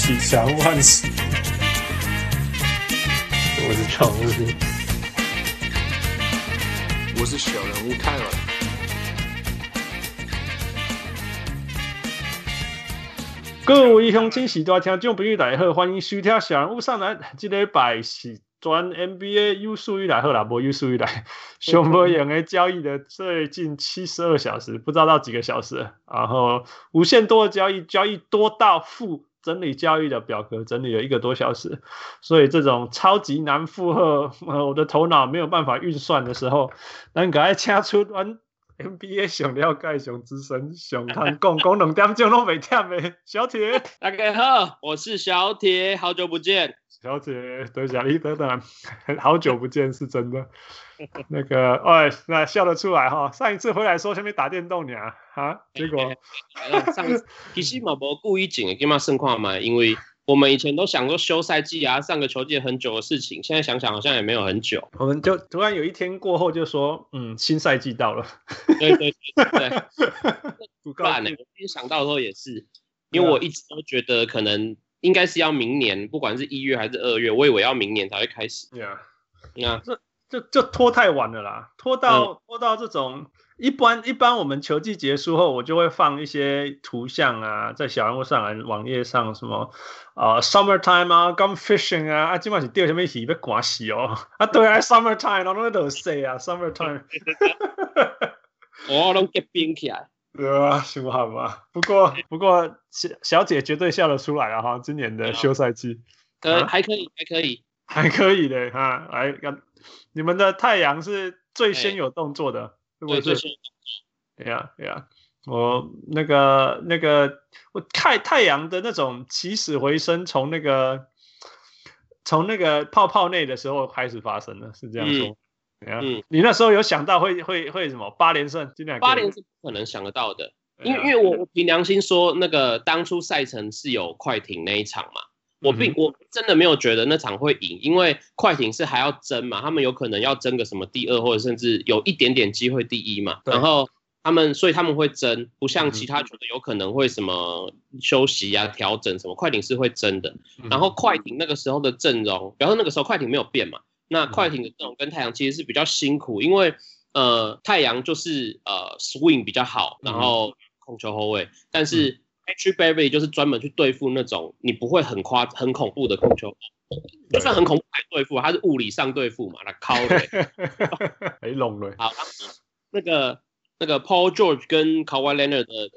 我喜祥万喜，我是常务，我是小人物泰尔。各位乡亲喜多听众朋友大家好，欢迎收听小人物上篮。这礼拜是转 NBA 有数据来好。啦，无有数据来，熊博远的交易的最近七十二小时，不知道到几个小时，然后无限多的交易，交易多到负整理交易的表格整理了一个多小时，所以这种超级难负荷，呃，我的头脑没有办法运算的时候，能赶快掐出完。NBA 想了解上资深上看讲讲两点钟拢袂忝的。小铁，大家好，我是小铁，好久不见，小铁，等下你等等，好久不见是真的，那个，哎，那笑得出来哈，上一次回来说下面打电动呢，啊，结果 上次其实嘛无故意整的，今嘛盛况嘛，因为。我们以前都想说休赛季啊，上个球季很久的事情，现在想想好像也没有很久。我们就突然有一天过后就说，嗯，新赛季到了。对对对对，不干呢。我今天想到的时候也是，因为我一直都觉得可能应该是要明年，不管是一月还是二月，我以为要明年才会开始。对啊，你看这这这拖太晚了啦，拖到、嗯、拖到这种。一般一般，我们球季结束后，我就会放一些图像啊，在小人物上来网页上，什么啊、呃、，summertime 啊，gone fishing 啊，啊，今晚是钓什么鱼被刮死哦，啊，对啊，summertime，然后那都说啊，summertime，我拢结冰起来，对啊，挺好嘛。不过不过小小姐绝对笑得出来了哈，今年的休赛季，呃，还可以，还可以，还可以的哈，来，你们的太阳是最先有动作的。对对对呀对呀，我那个那个我太太阳的那种起死回生，从那个从那个泡泡内的时候开始发生的，是这样说。嗯，你那时候有想到会会会什么八连胜？今年八连胜不可能想得到的，因为因为我凭良心说，那个当初赛程是有快艇那一场嘛。我并我真的没有觉得那场会赢，因为快艇是还要争嘛，他们有可能要争个什么第二，或者甚至有一点点机会第一嘛。然后他们，所以他们会争，不像其他球队有可能会什么休息啊、调整什么。快艇是会争的。然后快艇那个时候的阵容，然后那个时候快艇没有变嘛，那快艇的阵容跟太阳其实是比较辛苦，因为呃太阳就是呃 swing 比较好，然后控球后卫，但是。Patrick Beverley 就是专门去对付那种你不会很夸很恐怖的控球，就算很恐怖还对付，他是物理上对付嘛，他靠的，哎，弄了。好，那个那个 Paul George 跟 Kawhi Leonard 的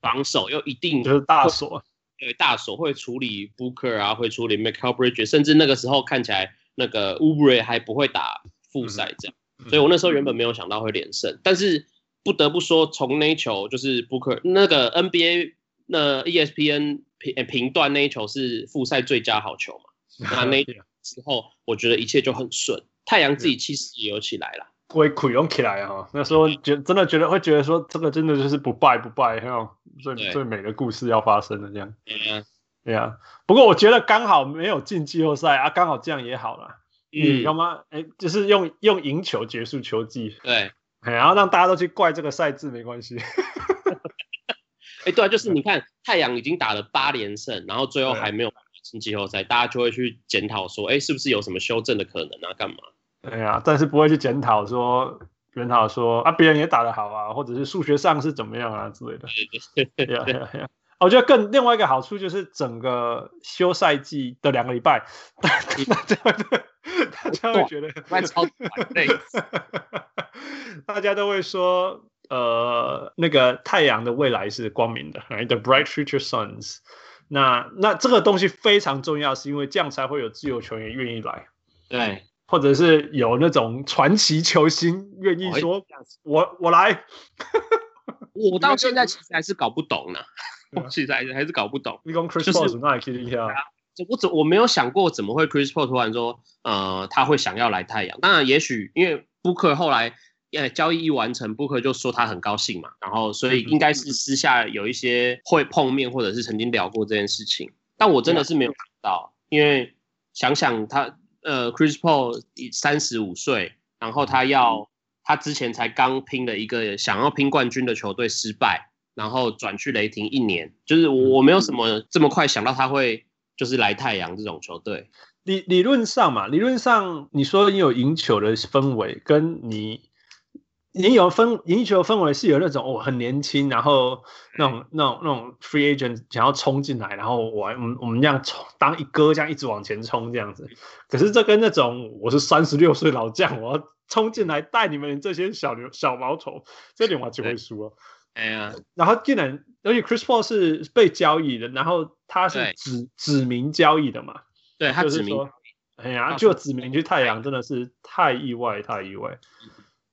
防守又一定就是大锁，对，大锁会处理 Booker 啊，会处理 Mikal Bridges，甚至那个时候看起来那个 Oubre 还不会打复赛这样，嗯、所以我那时候原本没有想到会连胜，嗯、但是不得不说，从那一球就是 Booker 那个 NBA。那 ESPN 评评断那一球是复赛最佳好球嘛？那那之后，我觉得一切就很顺。太阳自己气势也有起来了，会苦用起来哈。那时候觉真的觉得会觉得说，这个真的就是不败不败，还有最最美的故事要发生了这样。对啊，对啊。不过我觉得刚好没有进季后赛啊，刚好这样也好了。嗯，要么？哎，就是用用赢球结束球季。对，然后让大家都去怪这个赛制没关系。哎，欸、对啊，就是你看太阳已经打了八连胜，然后最后还没有进季后赛，大家就会去检讨说，哎，是不是有什么修正的可能啊？干嘛？对啊，但是不会去检讨说，检讨说啊，别人也打得好啊，或者是数学上是怎么样啊之类的。对啊，对啊，对啊。我觉得更另外一个好处就是整个休赛季的两个礼拜，大家会大家会觉得，大家都会说。呃，那个太阳的未来是光明的，right？The bright future suns。那那这个东西非常重要，是因为这样才会有自由球员愿意来，对，或者是有那种传奇球星愿意说，我我，我来。我到现在其实还是搞不懂呢，我现在还是搞不懂。你讲 Chris Paul 那也可以啊？我怎我没有想过怎么会 Chris Paul 突然说，呃，他会想要来太阳。当然，也许因为 Booker 后来。呃，交易一完成，Booker 就说他很高兴嘛，然后所以应该是私下有一些会碰面，或者是曾经聊过这件事情。但我真的是没有想到，因为想想他，呃，Chris Paul 三十五岁，然后他要他之前才刚拼了一个想要拼冠军的球队失败，然后转去雷霆一年，就是我我没有什么这么快想到他会就是来太阳这种球队。理理论上嘛，理论上你说你有赢球的氛围，跟你你有分赢球氛围是有那种哦很年轻，然后那种那种那种 free agent 想要冲进来，然后我我们我们这样冲当一哥这样一直往前冲这样子。可是这跟那种我是三十六岁老将，我要冲进来带你们这些小牛小毛头，这点我就会输了。哎呀，然后竟然而且 Chris Paul 是被交易的，然后他是指指名交易的嘛？对，他指名，哎呀，就指名去太阳，真的是太意外，太意外。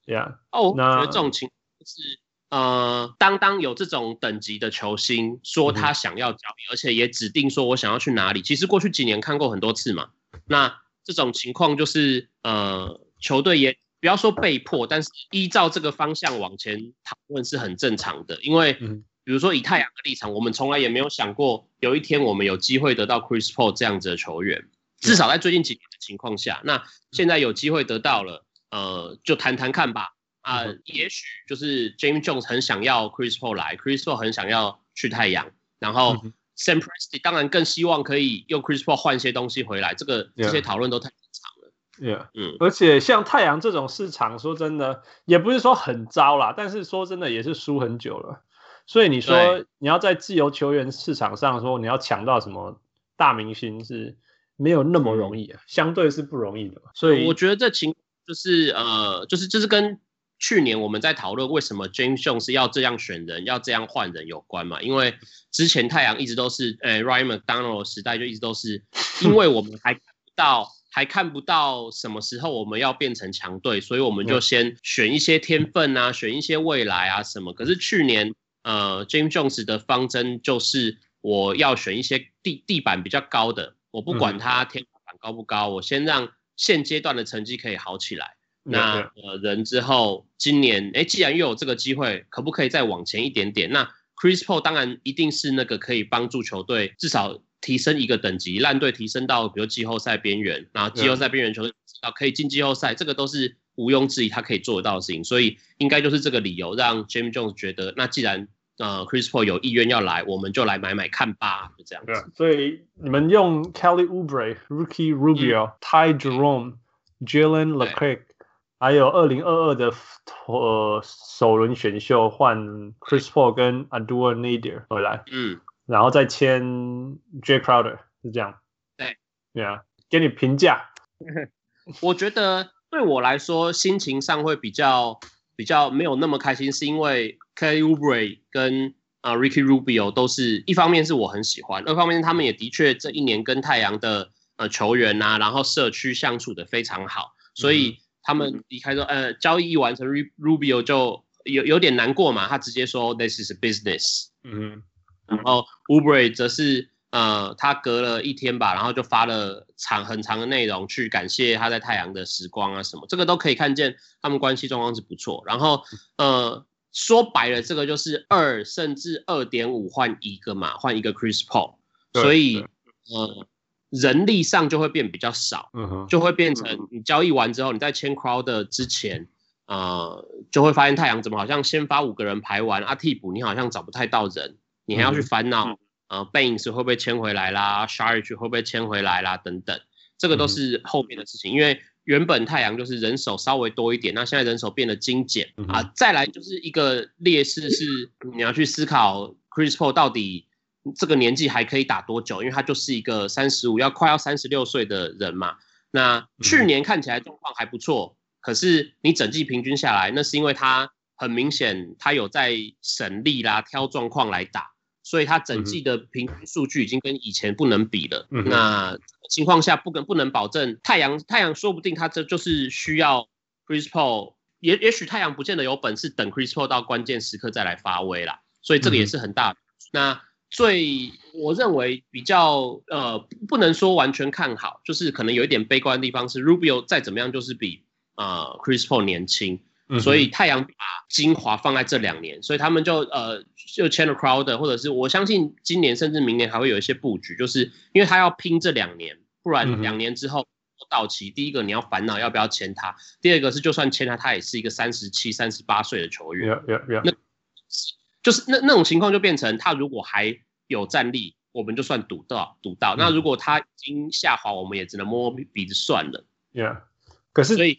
Yeah，哦，那我觉得这种情况是，呃，当当有这种等级的球星说他想要交易，嗯、而且也指定说我想要去哪里。其实过去几年看过很多次嘛。那这种情况就是，呃，球队也不要说被迫，但是依照这个方向往前讨论是很正常的。因为，比如说以太阳的立场，我们从来也没有想过有一天我们有机会得到 Chris Paul 这样子的球员，至少在最近几年的情况下，那现在有机会得到了。呃，就谈谈看吧。啊、呃，也许就是 James Jones 很想要 Chris Paul 来，Chris Paul 很想要去太阳，然后 Sam Presti 当然更希望可以用 Chris Paul 换些东西回来。这个这些讨论都太正常了。Yeah. 嗯，而且像太阳这种市场，说真的，也不是说很糟啦，但是说真的也是输很久了。所以你说你要在自由球员市场上说你要抢到什么大明星是没有那么容易啊，相对是不容易的。所以我觉得这情。就是呃，就是就是跟去年我们在讨论为什么 James Jones 要这样选人，要这样换人有关嘛？因为之前太阳一直都是，呃，Ryan McDonald 时代就一直都是，因为我们还看不到，还看不到什么时候我们要变成强队，所以我们就先选一些天分啊，选一些未来啊什么。可是去年，呃，James Jones 的方针就是我要选一些地地板比较高的，我不管他天花板高不高，我先让。现阶段的成绩可以好起来，那呃人之后今年哎，既然又有这个机会，可不可以再往前一点点？那 Chris Paul 当然一定是那个可以帮助球队至少提升一个等级，烂队提升到比如季后赛边缘，然后季后赛边缘球队啊可以进季后赛，这个都是毋庸置疑他可以做得到的事情，所以应该就是这个理由让 James Jones 觉得，那既然呃，Chris Paul 有意愿要来，我们就来买买看吧，就这样子。Yeah, 所以你们用 Kelly Oubre、Rookie Rubio、Ty Jerome、Jalen Leclerc，还有二零二二的呃首轮选秀换 Chris Paul 跟 Abdul Nader 回来，嗯，然后再签 Jay Crowder，是这样。对，对啊，给你评价。我觉得对我来说，心情上会比较比较没有那么开心，是因为。Kelly Oubre 跟啊 Ricky Rubio 都是一方面是我很喜欢，二方面他们也的确这一年跟太阳的呃球员啊，然后社区相处的非常好，所以他们离开之后，呃交易一完成，Rubio 就有有点难过嘛，他直接说 This is a business，嗯，然后 Oubre 则是呃他隔了一天吧，然后就发了长很长的内容去感谢他在太阳的时光啊什么，这个都可以看见他们关系状况是不错，然后呃。说白了，这个就是二甚至二点五换一个嘛，换一个 Chris Paul，所以呃人力上就会变比较少，就会变成你交易完之后，你在签 Crowder 之前，呃就会发现太阳怎么好像先发五个人排完啊，替补你好像找不太到人，你还要去烦恼呃 Baynes 会不会签回来啦，Saric 会不会签回来啦等等，这个都是后面的事情，因为。原本太阳就是人手稍微多一点，那现在人手变得精简啊。再来就是一个劣势是，你要去思考 Chris Paul 到底这个年纪还可以打多久，因为他就是一个三十五要快要三十六岁的人嘛。那去年看起来状况还不错，可是你整季平均下来，那是因为他很明显他有在省力啦，挑状况来打。所以他整季的平均数据已经跟以前不能比了。嗯、那情况下不跟不能保证太阳太阳说不定他这就是需要 Chris Paul，也也许太阳不见得有本事等 Chris Paul 到关键时刻再来发威啦。所以这个也是很大的。嗯、那最我认为比较呃不能说完全看好，就是可能有一点悲观的地方是 Rubio 再怎么样就是比呃 Chris Paul 年轻。所以太阳把精华放在这两年，所以他们就呃就签了 Crowder，或者是我相信今年甚至明年还会有一些布局，就是因为他要拼这两年，不然两年之后到期，第一个你要烦恼要不要签他，第二个是就算签他，他也是一个三十七、三十八岁的球员。Yeah, yeah, yeah. 那就是那那种情况就变成他如果还有战力，我们就算赌到赌到。那如果他已经下滑，我们也只能摸摸鼻子算了。Yeah，可是所以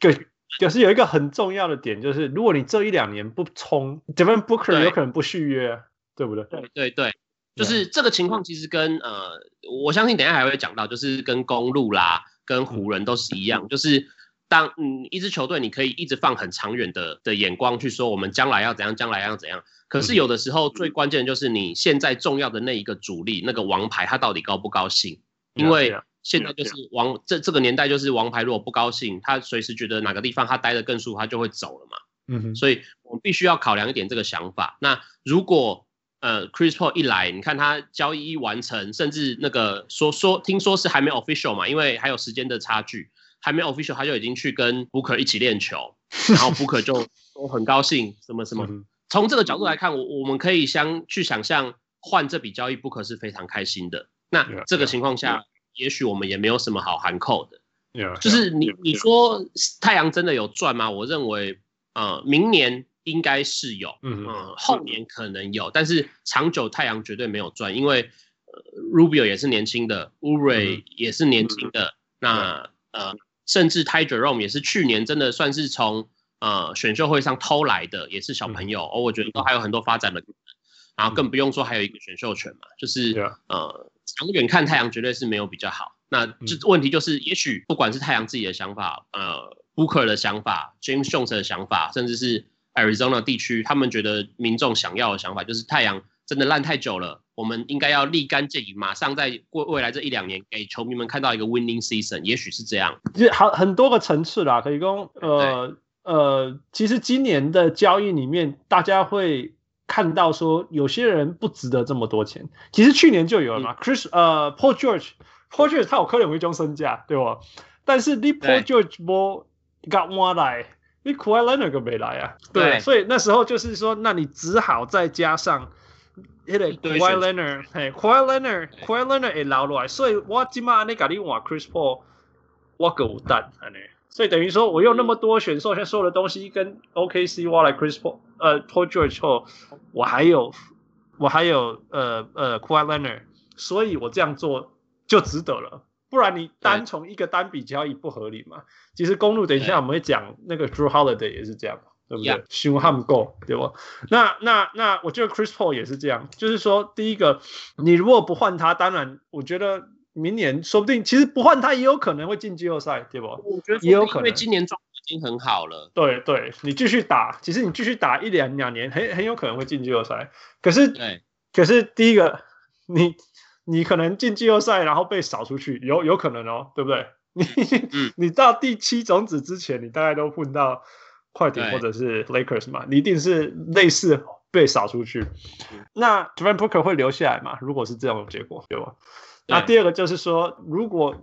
可可是有一个很重要的点，就是如果你这一两年不冲，Devin Booker 有可能不续约，对不对？对对对，就是这个情况其实跟呃，我相信等一下还会讲到，就是跟公路啦、跟湖人都是一样，就是。当嗯，一支球队你可以一直放很长远的的眼光去说，我们将来要怎样，将来要怎样。可是有的时候最关键就是你现在重要的那一个主力，那个王牌他到底高不高兴？因为现在就是王这这个年代就是王牌如果不高兴，他随时觉得哪个地方他待得更舒服，他就会走了嘛。嗯哼。所以我们必须要考量一点这个想法。那如果呃 Chris Paul 一来，你看他交易一完成，甚至那个说说听说是还没 official 嘛，因为还有时间的差距。还没 official，他就已经去跟 Booker 一起练球，然后 Booker 就 都很高兴，什么什么。从这个角度来看，我我们可以相去想象换这笔交易，Booker 是非常开心的。那这个情况下，也许我们也没有什么好含扣的。就是你你说太阳真的有赚吗？我认为，呃，明年应该是有，嗯嗯，后年可能有，但是长久太阳绝对没有赚，因为呃 Rubio 也是年轻的，Oubre 也是年轻的，那呃。甚至 Ty Jerome 也是去年真的算是从呃选秀会上偷来的，也是小朋友，哦，我觉得都还有很多发展的可能。然后更不用说还有一个选秀权嘛，就是呃长远看太阳绝对是没有比较好。那这问题就是，也许不管是太阳自己的想法，呃 Booker 的想法，James Jones 的想法，甚至是 Arizona 地区他们觉得民众想要的想法，就是太阳。真的烂太久了，我们应该要立竿见影，马上在过未来这一两年给球迷们看到一个 winning season，也许是这样。其实好很多个层次啦，可以说，呃呃，其实今年的交易里面，大家会看到说，有些人不值得这么多钱。其实去年就有了嘛、嗯、，Chris 呃，Paul George，Paul George 他有可能会中身价，对吧？但是你 Paul George 不敢挖来，你 Kawhi Leonard 都没来啊，对，对所以那时候就是说，那你只好再加上。迄个 Kawhi Leonard，嘿，Kawhi Leonard，Kawhi Leonard 会留落来，所以我今麦安尼甲你换 Chris Paul，我够有胆安尼，所以等于说我用那么多选秀，现在所有的东西跟 OKC 挖来 Chris Paul，呃，Paul George 后，我还有我还有呃呃 Kawhi Leonard，所以我这样做就值得了，不然你单从一个单笔交易不合理嘛。其实公路等一下我们会讲那个 Drew Holiday 也是这样。对不对？修汉够，对不？那那那，我觉得 Chris Paul 也是这样，就是说，第一个，你如果不换他，当然，我觉得明年说不定，其实不换他也有可能会进季后赛，对不？我觉得也有可能，因为今年状态已经很好了。对对，你继续打，其实你继续打一两两年，很很有可能会进季后赛。可是，对，可是第一个，你你可能进季后赛，然后被扫出去，有有可能哦，对不对？你、嗯、你到第七种子之前，你大概都混到。快艇或者是 Lakers 嘛，你一定是类似被扫出去。那 d r a n Booker 会留下来嘛？如果是这样的结果，对吧？那第二个就是说，如果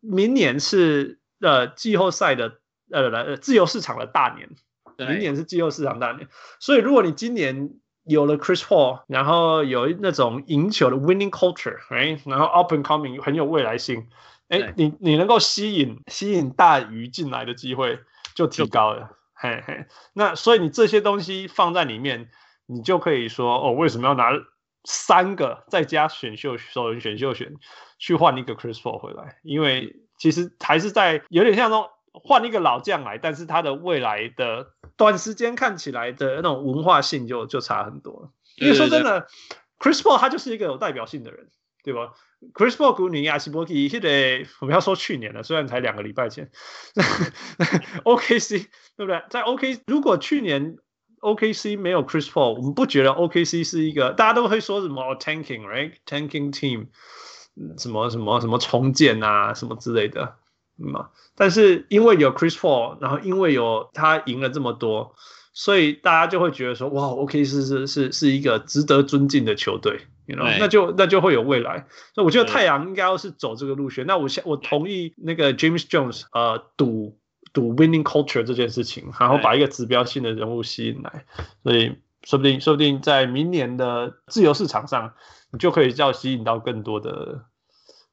明年是呃季后赛的呃来自由市场的大年，明年是季后市场大年，所以如果你今年有了 Chris Paul，然后有那种赢球的 winning culture，哎，然后 and coming 很有未来性，哎，你你能够吸引吸引大鱼进来的机会。就提高了，嘿嘿。那所以你这些东西放在里面，你就可以说哦，为什么要拿三个再加选秀首轮选秀权去换一个 Chris Paul 回来？因为其实还是在有点像说换一个老将来，但是他的未来的短时间看起来的那种文化性就就差很多。因为说真的，Chris Paul 他就是一个有代表性的人，对吧？Chris Paul 古尼亚西波基，现在我们要说去年了，虽然才两个礼拜前。OKC 对不对？在 OK，如果去年 OKC 没有 Chris Paul，我们不觉得 OKC 是一个大家都会说什么 tanking，right？tanking team，什么什么什么重建啊，什么之类的，嗯，但是因为有 Chris Paul，然后因为有他赢了这么多，所以大家就会觉得说，哇，OKC 是是是一个值得尊敬的球队。You know, 那就那就会有未来，所以我觉得太阳应该要是走这个路线。那我我同意那个 James Jones 呃赌赌 winning culture 这件事情，然后把一个指标性的人物吸引来，所以说不定说不定在明年的自由市场上，你就可以叫吸引到更多的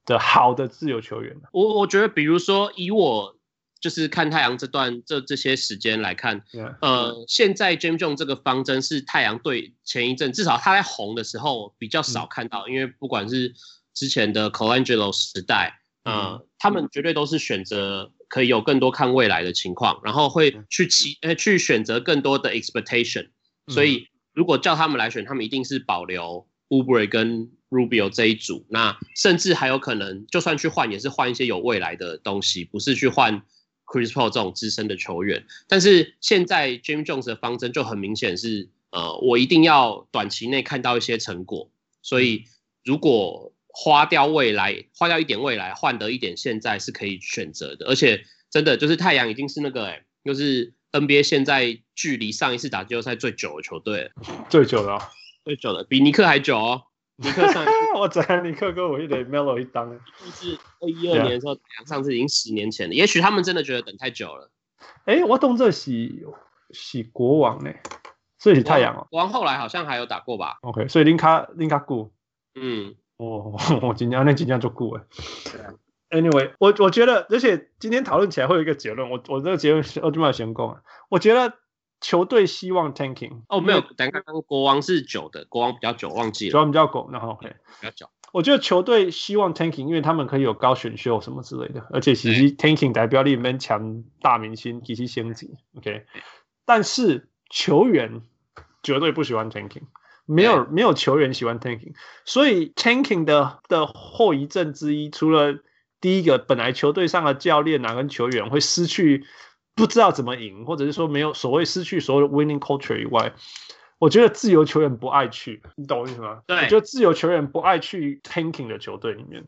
的好的自由球员。我我觉得，比如说以我就是看太阳这段这这些时间来看，Yeah. 呃，现在 James Jones 这个方针是太阳队前一阵至少他在红的时候比较少看到，嗯、因为不管是之前的 Colangelo 时代，呃、嗯，他们绝对都是选择可以有更多看未来的情况，然后会去期呃去选择更多的 expectation，所以如果叫他们来选，他们一定是保留 Oubre 跟 Rubio 这一组，那甚至还有可能就算去换，也是换一些有未来的东西，不是去换。Chris Paul 这种资深的球员，但是现在 James Jones 的方针就很明显是，呃，我一定要短期内看到一些成果，所以如果花掉未来，花掉一点未来，换得一点现在是可以选择的，而且真的就是太阳已经是那个、欸，哎，就是 NBA 现在距离上一次打季后赛最久的球队，最久的、哦，最久的，比尼克还久哦。尼克上，我知道尼克跟我一点 Melo 一当，就是二一二年的时候.上次已经十年前了。也许他们真的觉得等太久了。哎、欸，我懂这是是国王呢，所以是太阳哦。国王后来好像还有打过吧？OK，所以林卡林卡古，嗯，哦，我今天那今天就古哎。Anyway，我我觉得，而且今天讨论起来会有一个结论，我我这个结论是我就没有先讲啊，我觉得。球队希望 tanking 哦，没有，等刚刚国王是久的，国王比较久，忘记了。国王比较久，然后 OK 比较久。我觉得球队希望 tanking，因为他们可以有高选秀什么之类的，而且其实 tanking 代表里面强大明星及其先级。OK，但是球员绝对不喜欢 tanking，没有没有球员喜欢 tanking，所以 tanking 的的后遗症之一，除了第一个，本来球队上的教练啊跟球员会失去。不知道怎么赢，或者是说没有所谓失去所有的 winning culture 以外，我觉得自由球员不爱去，你懂我意思吗？对，我觉得自由球员不爱去 tanking 的球队里面。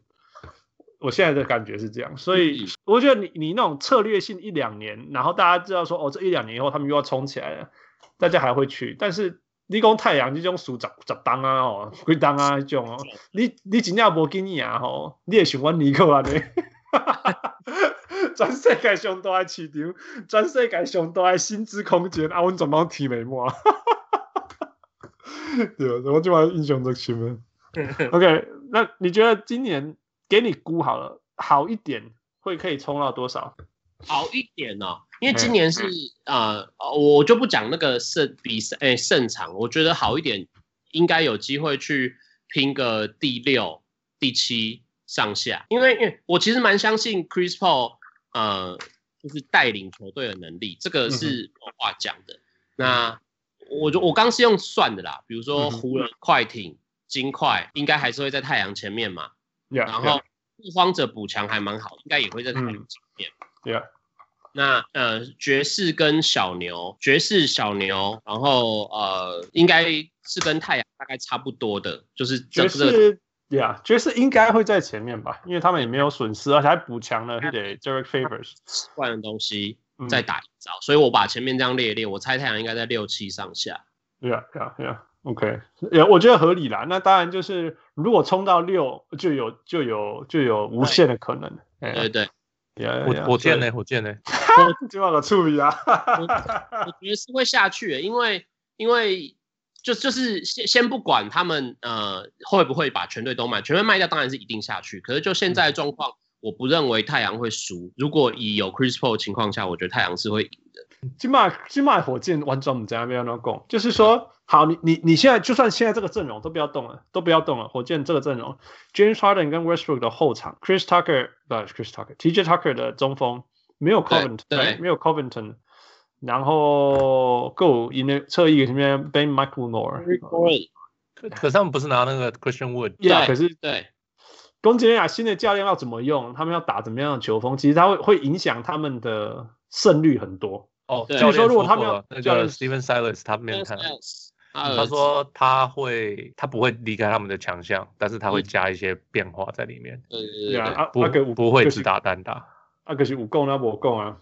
我现在的感觉是这样，所以我觉得你你那种策略性一两年，然后大家知道说哦，这一两年以后他们又要冲起来了，大家还会去。但是你讲太阳这种数十十档啊哦，几档啊迄种哦，你你真正无经验啊吼，你也喜欢尼克啊你。全世界上大诶市场，全世界上大诶薪资空间，啊，阮怎么提眉毛？对，我就把英雄都深了。OK，那你觉得今年给你估好了，好一点会可以冲到多少？好一点哦，因为今年是啊、嗯呃，我就不讲那个胜比赛诶胜场，我觉得好一点应该有机会去拼个第六、第七上下，因为因为我其实蛮相信 Chris Paul。呃，就是带领球队的能力，这个是有话讲的。嗯、那我就我刚是用算的啦，比如说湖人、快艇、金块，应该还是会在太阳前面嘛。Yeah, 然后拓荒者补强还蛮好，应该也会在太阳前面。那呃，爵士跟小牛，爵士小牛，然后呃，应该是跟太阳大概差不多的，就是爵士。对啊，爵士应该会在前面吧，因为他们也没有损失，而且还补强了，还得 Derek Favors 换的东西再打一招，嗯、所以我把前面这样列一列，我猜太阳应该在六七上下。对啊，对啊，对啊，OK，也我觉得合理啦。那当然就是如果冲到六，就有就有就有无限的可能。对对对，火火箭呢？火箭呢？今晚的处理啊，我觉得是会下去，因为因为。就就是先先不管他们呃会不会把全队都卖，全队卖掉当然是一定下去。可是就现在的状况，嗯、我不认为太阳会输。如果以有 Chris Paul 情况下，我觉得太阳是会。今麦今麦火箭完全不在那边那讲，就是说好，你你你现在就算现在这个阵容都不要动了，都不要动了。火箭这个阵容，James Harden 跟 Westbrook 的后场，Chris Tucker 不是 Chris Tucker，TJ Tucker 的中锋没有 Covington，对，对没有 Covington。然后 Go 因为侧翼什么 Ben McLemore，可是他们不是拿那个 Christian Wood，对，可是对，攻击亚新的教练要怎么用，他们要打怎么样的球风，其实他会会影响他们的胜率很多。哦，就是说如果他们要那个 Stephen Silas 他们看，他说他会他不会离开他们的强项，但是他会加一些变化在里面。对啊，不不会只打单打。啊，可是五攻啊，五攻啊，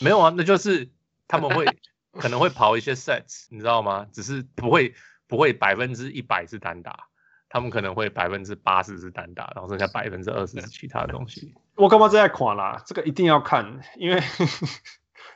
没有啊，那就是。他们会可能会跑一些 sets，你知道吗？只是不会不会百分之一百是单打，他们可能会百分之八十是单打，然后剩下百分之二十是其他的东西。我干嘛在看啦？这个一定要看，因为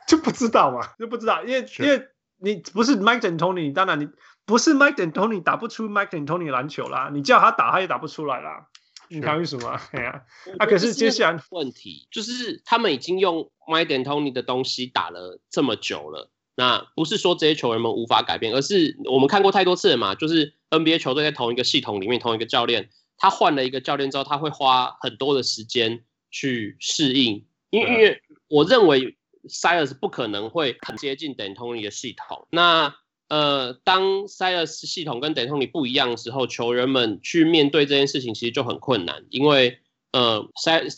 就不知道嘛，就不知道，因为因为你不是 Mike d a n t o n y 当然你不是 Mike d a n t o n y 打不出 Mike d a n t o n y 篮球啦，你叫他打他也打不出来啦。你看为什么？哎呀，啊，可是接下来问题就是他们已经用 Mike d a n t o n y 的东西打了这么久了，那不是说这些球员们无法改变，而是我们看过太多次了嘛，就是 NBA 球队在同一个系统里面，同一个教练，他换了一个教练之后，他会花很多的时间去适应，因为因为我认为 Silas 不可能会很接近 D'Antoni 的系统，那。呃，当 Silas 系统跟 D'Antoni 不一样的时候，球员们去面对这件事情其实就很困难，因为呃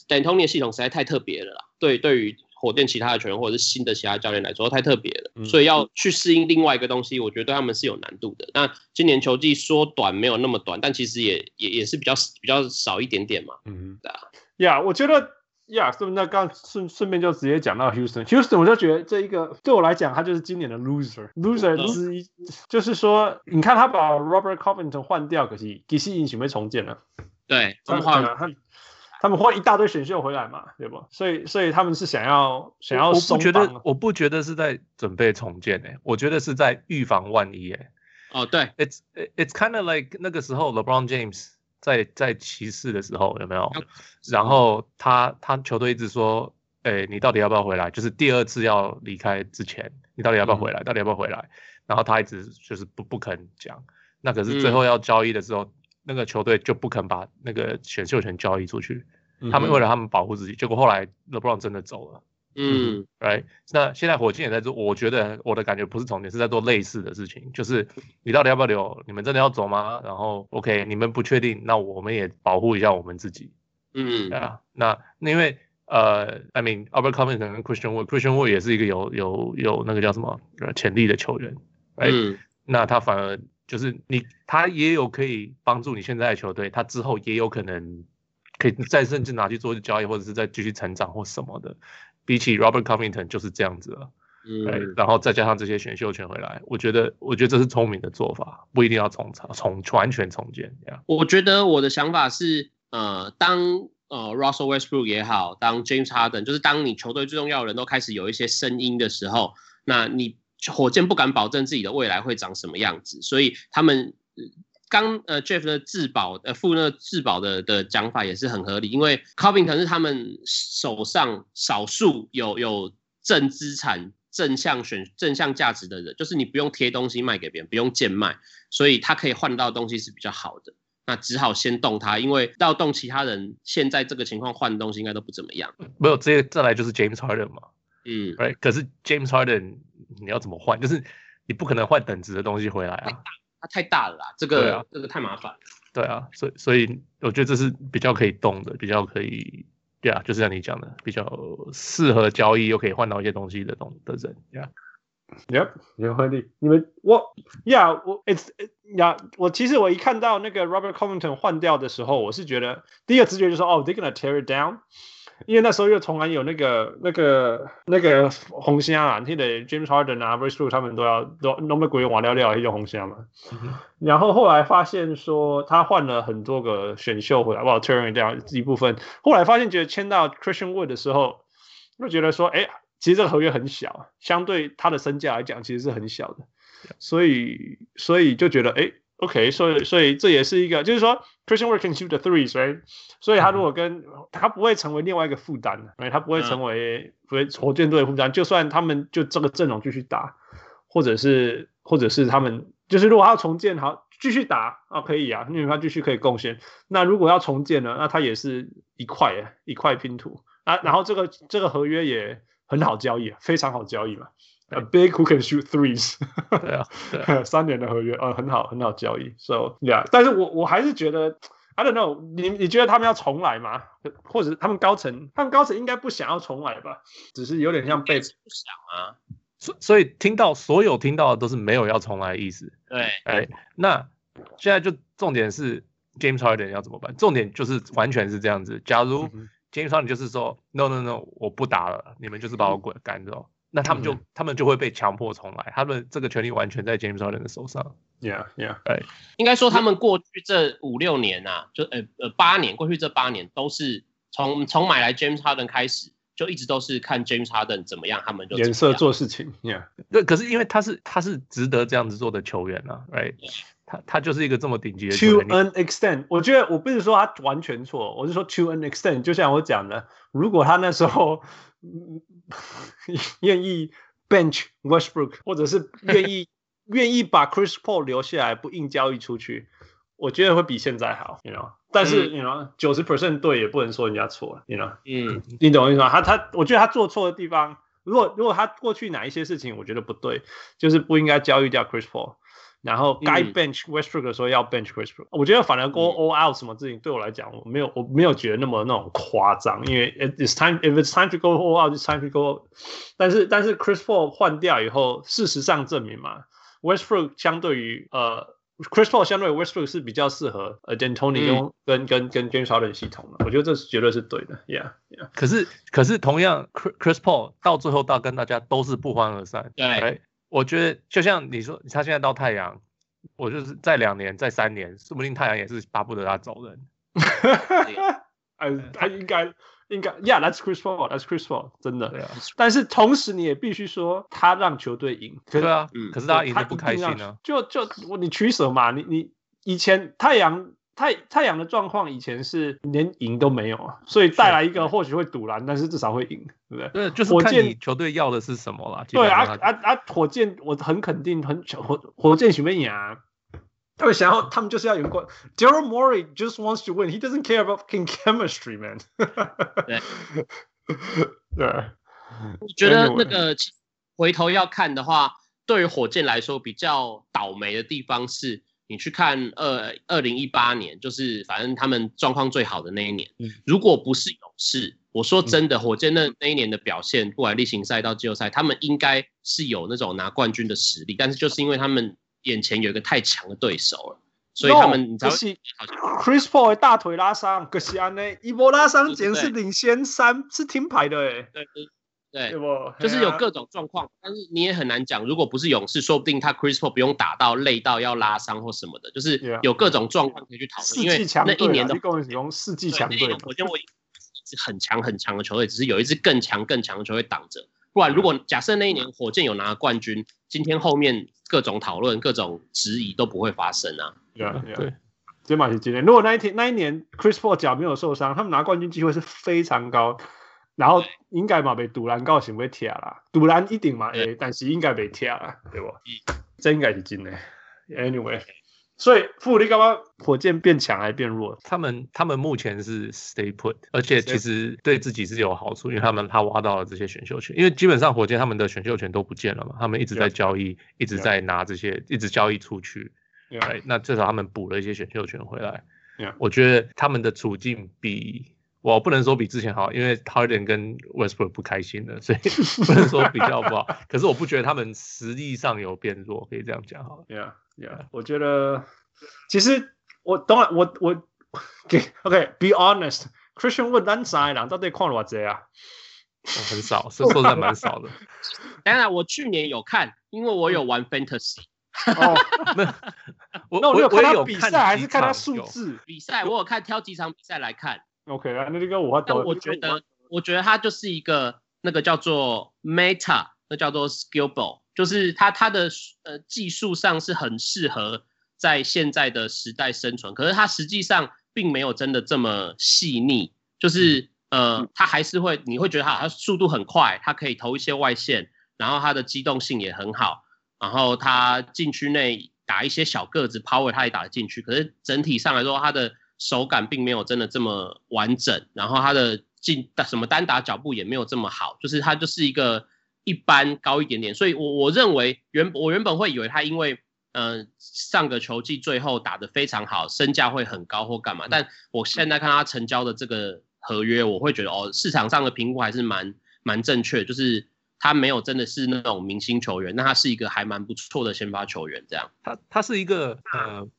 ，D'Antoni 的系统实在太特别了啦。对，对于火箭其他的球员或者是新的其他教练来说，太特别了，嗯、所以要去适应另外一个东西，我觉得对他们是有难度的。那今年球季说短没有那么短，但其实也也也是比较比较少一点点嘛。嗯，对啊。呀，我觉得。呀，是不是？那刚顺顺便就直接讲到 Houston，Houston，我就觉得这一个对我来讲，他就是今年的 loser，loser 之一。就是说，你看他把 Robert Covington 换掉，可惜其实已经准备重建了。对，怎么换了？他他们换一大堆选秀回来嘛，对不？所以所以他们是想要想要。我不觉得，我不觉得是在准备重建诶、欸，我觉得是在预防万一诶、欸。哦，对，it's it's kind of like 那个时候 LeBron James。在在骑士的时候有没有？然后他他球队一直说，哎，你到底要不要回来？就是第二次要离开之前，你到底要不要回来？到底要不要回来？然后他一直就是不不肯讲。那可是最后要交易的时候，那个球队就不肯把那个选秀权交易出去。他们为了他们保护自己，结果后来 LeBron 真的走了。嗯，right。那现在火箭也在做，我觉得我的感觉不是重点，是在做类似的事情，就是你到底要不要留？你们真的要走吗？然后，OK，你们不确定，那我们也保护一下我们自己。嗯，对啊。那那因为呃，I mean Albert Covington 跟 Christian Wood，Christian Wood 也是一个有有有那个叫什么潜力的球员。哎，嗯，那他反而就是你，他也有可以帮助你现在的球队，他之后也有可能可以再甚至拿去做交易，或者是再继续成长或什么的。比起 Robert Covington 就是这样子了，嗯，然后再加上这些选秀权回来，我觉得，我觉得这是聪明的做法，不一定要重操重完全重建这样。我觉得我的想法是，呃，当呃 Russell Westbrook 也好，当 James Harden，就是当你球队最重要的人都开始有一些声音的时候，那你火箭不敢保证自己的未来会长什么样子，所以他们。刚呃，Jeff 的自保呃，付那个自保的的讲法也是很合理，因为 Covington 是他们手上少数有有正资产、正向选、正向价值的人，就是你不用贴东西卖给别人，不用贱卖，所以他可以换到东西是比较好的。那只好先动他，因为要动其他人，现在这个情况换的东西应该都不怎么样。没有，这再来就是 James Harden 嘛，嗯，right，可是 James Harden 你要怎么换？就是你不可能换等值的东西回来啊。太大了啦，这个、啊、这个太麻烦。对啊，所以所以我觉得这是比较可以动的，比较可以，对啊，就是像你讲的，比较适合交易又可以换到一些东西的东的人，对啊。Yep，有合理。你们我呀，我 it's 呀，我其实我一看到那个 Robert Covington 换掉的时候，我是觉得第一个直觉就是说，哦，they're gonna tear it down。因为那时候又从来有那个、那个、那个红箱啊，记得 James Harden 啊，Westbrook 他们都要都弄个鬼王聊聊，一种红箱嘛。然后后来发现说他换了很多个选秀回来，哇，turn 这样一部分。后来发现觉得签到 Christian Wood 的时候，又觉得说，哎，其实这个合约很小，相对他的身价来讲，其实是很小的。所以，所以就觉得，哎。OK，所以所以这也是一个，就是说，Christian Work can shoot the threes，right？所以他如果跟他不会成为另外一个负担，right？他不会成为不会火箭队的负担，就算他们就这个阵容继续打，或者是或者是他们就是如果他要重建，好继续打啊，可以啊，因为他继续可以贡献。那如果要重建呢，那他也是一块一块拼图啊，然后这个这个合约也很好交易，非常好交易嘛。A big who can shoot threes，对啊，对 三年的合约，呃，很好，很好交易。So yeah，但是我我还是觉得，I don't know，你你觉得他们要重来吗？或者他们高层，他们高层应该不想要重来吧？只是有点像被不想啊。所所以听到所有听到的都是没有要重来的意思。对，哎，那现在就重点是 James Harden 要怎么办？重点就是完全是这样子。假如 James Harden 就是说 No No No，我不打了，你们就是把我滚赶走。那他们就、嗯、他们就会被强迫重来，他们这个权利完全在 James Harden 的手上。Yeah, yeah，对，应该说他们过去这五六年啊，就呃呃八年，过去这八年都是从从买来 James Harden 开始，就一直都是看 James Harden 怎么样，他们就颜色做事情。Yeah，那，可是因为他是他是值得这样子做的球员啊，Right？Yeah. 他他他就是一个这么顶级的球员。To an extent，我觉得我不是说他完全错，我是说 to an extent，就像我讲的，如果他那时候 愿意 bench Westbrook，或者是 愿意愿意把 Chris Paul 留下来，不硬交易出去。我觉得会比现在好，you know，但是、嗯、you know 九十 percent 对也不能说人家错了，you know，嗯，你懂我意思吗？他他，我觉得他做错的地方，如果如果他过去哪一些事情我觉得不对，就是不应该交易掉 Chris Paul，然后该 bench Westbrook 的时候要 bench Westbrook，、嗯、我觉得反而 go all out 什么事情对我来讲，我没有我没有觉得那么那种夸张，因为 it's time if it's time to go all out it's time to go，但是但是 Chris Paul 换掉以后，事实上证明嘛，Westbrook 相对于呃。Chris Paul 相对于 Westbrook 是比较适合呃 D'Antoni 用跟跟跟 James Harden 系统的，我觉得这是绝对是对的，Yeah Yeah。可是可是同样 Chris Paul 到最后到跟大家都是不欢而散，对，right? 我觉得就像你说他现在到太阳，我就是再两年再三年，说不定太阳也是巴不得他走人，呃，他应该。应该，Yeah，that's Chris Paul，that's Chris Paul，真的。啊。但是同时你也必须说，他让球队赢。对啊。嗯。可是他赢得不开心呢。就就你取舍嘛，你你以前太阳太太阳的状况以前是连赢都没有啊，所以带来一个或许会赌烂，但是至少会赢，对不对？对，就是火箭球队要的是什么了。对啊啊啊！火箭我很肯定，很火火箭想赢啊。他们想要，他们就是要赢过。Daryl Morey just wants to win. He doesn't care about king chemistry, man. 对，对。我觉得那个回头要看的话，对于火箭来说比较倒霉的地方是，你去看二二零一八年，就是反正他们状况最好的那一年。如果不是勇士，我说真的，火箭那那一年的表现，不管例行赛到季后赛，他们应该是有那种拿冠军的实力，但是就是因为他们。眼前有一个太强的对手了，所以他们你知道 Chris Paul 大腿拉伤，可惜啊，那一波拉伤简直是领先三，是停牌的哎，对对对，就是有各种状况，但是你也很难讲，如果不是勇士，说不定他 Chris Paul 不用打到累到要拉伤或什么的，就是有各种状况可以去讨论。因为那一年的用四季强队，我觉得我是很强很强的球队，只是有一支更强更强的球队挡着。不然，如果假设那一年火箭有拿冠军，今天后面各种讨论、各种质疑都不会发生啊。对啊，对，这马是今天。如果那一天那一年 Chris Paul 脚没有受伤，他们拿冠军机会是非常高。然后应该嘛被杜兰告行会踢啦，杜兰一定嘛诶，但是应该被踢啦，对不？这应该是真的。Anyway。所以，富力干嘛？火箭变强还是变弱？他们他们目前是 stay put，而且其实对自己是有好处，因为他们他挖到了这些选秀权。因为基本上火箭他们的选秀权都不见了嘛，他们一直在交易，一直在拿这些，一直交易出去。对，那至少他们补了一些选秀权回来。我觉得他们的处境比我不能说比之前好，因为 Harden 跟 Westbrook 不开心了，所以 不能说比较不好。可是我不觉得他们实力上有变弱，可以这样讲好了。Yeah. Yeah，我觉得其实我当然我我给 OK，be honest，Christian Wood 单赛了，到底看了多少啊？很少，是说的蛮少的。当然，我去年有看，因为我有玩 Fantasy。哦，我那我有看他比赛还是看他数字？比赛我有看，挑几场比赛来看。OK 啊，那这个我但我觉得，我觉得他就是一个那个叫做 Meta，那叫做 Skill Ball。就是他他的呃技术上是很适合在现在的时代生存，可是他实际上并没有真的这么细腻。就是呃，他还是会你会觉得他他速度很快，他可以投一些外线，然后他的机动性也很好，然后他禁区内打一些小个子 power 他也打得进去。可是整体上来说，他的手感并没有真的这么完整，然后他的进什么单打脚步也没有这么好，就是他就是一个。一般高一点点，所以我我认为原我原本会以为他因为呃上个球季最后打得非常好，身价会很高或干嘛，但我现在看他成交的这个合约，我会觉得哦市场上的评估还是蛮蛮正确，就是他没有真的是那种明星球员，那他是一个还蛮不错的先发球员，这样。他他是一个呃。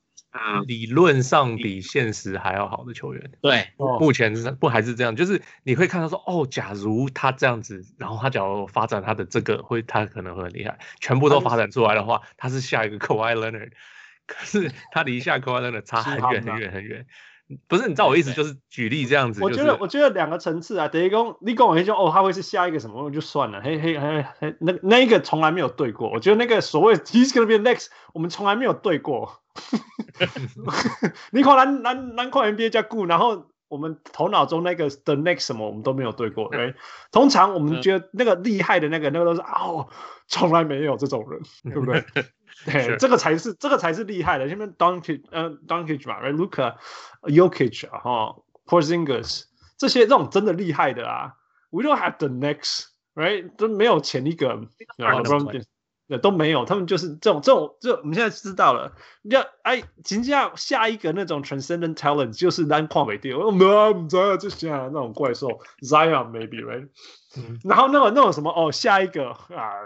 理论上比现实还要好的球员，对，目前是不还是这样？就是你会看到说，哦，假如他这样子，然后他假如发展他的这个，会他可能会很厉害，全部都发展出来的话，他是下一个 Kawhi Leonard，可是他离下 Kawhi Leonard 差很远很远很远。不是，你知道我意思就是举例这样子。我觉得，我觉得两个层次啊，等于讲你跟我说哦，他会是下一个什么，就算了，嘿嘿嘿嘿，那那一个从来没有对过。我觉得那个所谓 he's gonna be next，我们从来没有对过。你看咱咱咱看 NBA 加固，然后我们头脑中那个 the next 什么，我们都没有对过。对，通常我们觉得那个厉害的那个，那个都是哦，从来没有这种人，对不对？对，这个才是这个才是厉害的。前面 Donkey 嗯 Doncic 嘛，Luka Jokic 哈，Porzingis 这些这种真的厉害的啊，We don't have the next，right 都没有前一个，然后都没有，他们就是这种这种这，我们现在知道了。要哎，紧接着下一个那种 transcendent talent 就是单矿尾店，我没有不知道这些那种怪兽 Zion maybe right，、嗯、然后那种那种什么哦，下一个啊，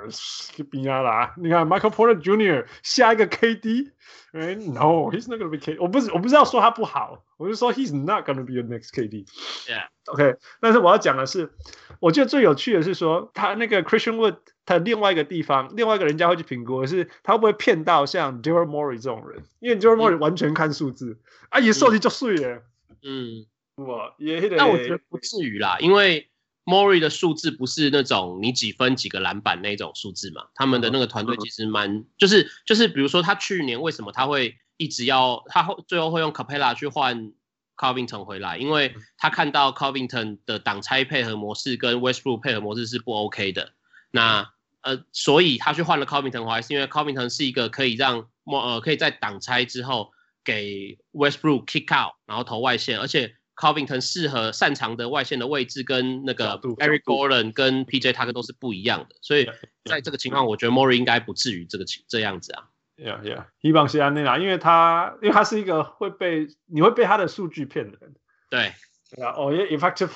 边啊啦，你看 Michael Porter Jr. 下一个 KD。哎，No，he's not gonna be KD。我不是，我不是要说他不好，我是说 he's not gonna be the next KD。Yeah，OK。但是我要讲的是，我觉得最有趣的是说，他那个 Christian Wood，他另外一个地方，另外一个人家会去评估的是，他会不会骗到像 Daryl Morey 这种人？因为 Daryl Morey 完全看数字，啊，一收集就碎了。嗯，哇，也那我觉得不至于啦，因为。Morey 的数字不是那种你几分几个篮板那种数字嘛？他们的那个团队其实蛮，就是就是，比如说他去年为什么他会一直要他后最后会用 Capela 去换 Covington 回来？因为他看到 Covington 的挡拆配合模式跟 Westbrook 配合模式是不 OK 的。那呃，所以他去换了 Covington 回来，是因为 Covington 是一个可以让莫呃可以在挡拆之后给 Westbrook kick out，然后投外线，而且。Covington 适合擅长的外线的位置跟那个 Eric Gordon 跟 PJ Tucker 都是不一样的，所以在这个情况，我觉得 Morey 应该不至于这个情这样子啊。Yeah, yeah，希望是安内拉，因为他因为他是一个会被你会被他的数据骗的人。对，对啊，哦，effective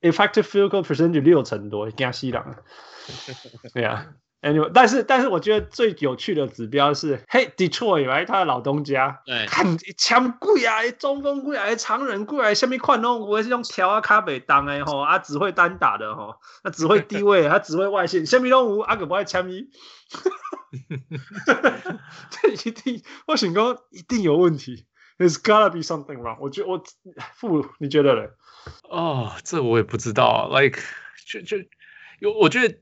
effective field goal percentage 六成多，惊死人。对啊。Anyway, 但是但是我觉得最有趣的指标是，嘿，Detroit 来他的老东家，对，看枪贵啊，中锋贵啊，常人贵啊，下面宽哦，我是用条啊卡北当哎吼，啊只会单打的吼，那只会低位，他只会外线，下面都无阿个不爱枪一，这一定，我想讲一定有问题，There's gotta be something wrong。我觉得我傅，你觉得嘞？哦，这我也不知道，like 就就有，我觉得。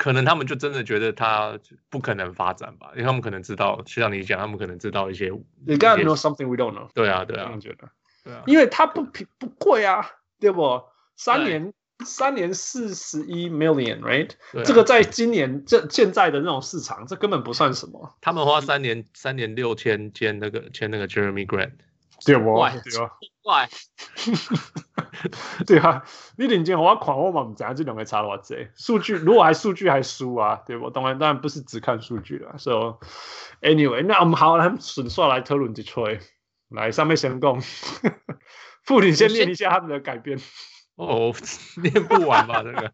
可能他们就真的觉得他不可能发展吧，因为他们可能知道，就像你讲，他们可能知道一些。They gotta know something we don't know。对啊，对啊，我觉得。对啊，因为他不平不贵啊，对不？三年三年四十一 million，right？这个在今年这现在的那种市场，这根本不算什么。他们花三年三年六千签那个签那个 Jeremy Grant。对不？对啊，怪，对啊，你领进我看我嘛唔知这两个差多少？数据如果还数据还输啊，对不？当然当然不是只看数据了。So anyway，那我们好，来顺顺来讨论 Detroit，来上面先讲，副领先念一下他们的改变。哦，念不完吧？这个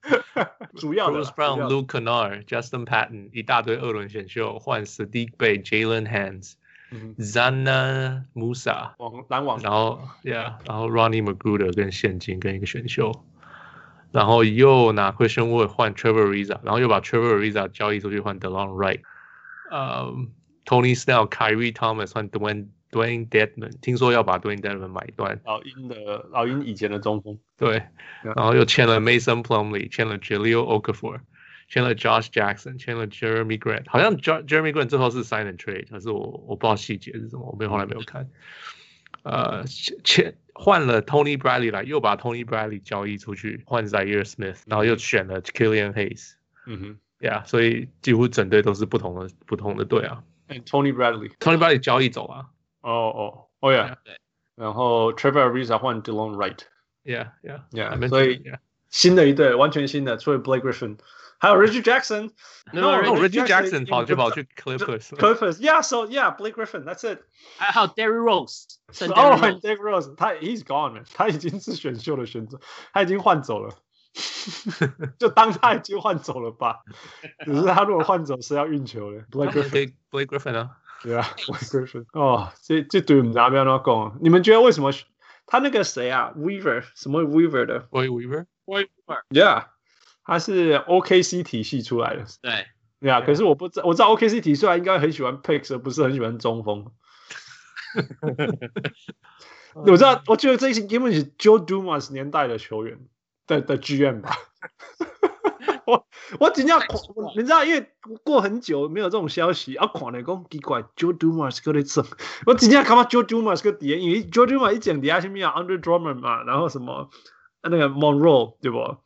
主要的 Bruce Brown、Luke Kennard、Justin Patton 一大堆二轮选秀换 Saddiq Bay、Jalen Hands。Zana Musa，篮网，然后，Yeah，然后 Ronnie Magruder 跟现金跟一个选秀，然后又拿 Christian Wood 换 Trevor Ariza，然后又把 Trevor Ariza 交易出去换 DeLon Wright，呃、um,，Tony Snell、Kyrie Thomas 换 Dwayne Dwayne Dedman，听说要把 Dwayne Dedman 买断，老鹰的老鹰以前的中锋，对，然后又签了 Mason Plumlee，签了 Jahlil Okafor。签了 Josh Jackson，签了 Jeremy Grant，好像 Jeremy Grant 最后是 sign and trade，可是我我不知道细节是什么，我没后来没有看。呃，签换了 Tony Bradley 来，又把 Tony Bradley 交易出去，换 Zhaire Smith，然后又选了 Killian Hayes。嗯哼，Yeah，所以几乎整队都是不同的不同的队啊。And Tony Bradley，Tony Bradley 交易走啊。哦哦哦，Yeah，对。然后 Trevor Ariza 换 Delon Wright。Yeah，Yeah，Yeah，所以新的一队，完全新的，除了 Blake Griffin。还有 Reggie Jackson，no，Reggie Jackson 跑就跑去 Clippers，Clippers，yeah，so yeah，Blake Griffin，that's it。还有 Derrick Rose，哦，Derrick Rose，他 he's gone，他已经是选秀的选择，他已经换走了，就当他已经换走了吧。只是他如果换走是要运球的，Blake Griffin，Blake Griffin 啊，对啊，Blake Griffin。哦，这这对我们哪边都讲？你们觉得为什么他那个谁啊，Weaver，什么 Weaver 的？Boy Weaver，Weaver，yeah。 他是 OKC 体系出来的，对，对啊。可是我不知，我知道 OKC 体系出来应该很喜欢 Picks，而不是很喜欢中锋。我知道，我觉得这些根本是 Joe Dumas 年代的球员的的 GM 吧。我我真正，你知道，因为过很久没有这种消息，啊，看来讲奇怪，Joe Dumas 搁在整，我真正感觉 Joe Dumas 搁底，因为 Joe Dumas 一讲底下是咩啊，Andre Drummond 嘛，然后什么那个 Monroe 对不？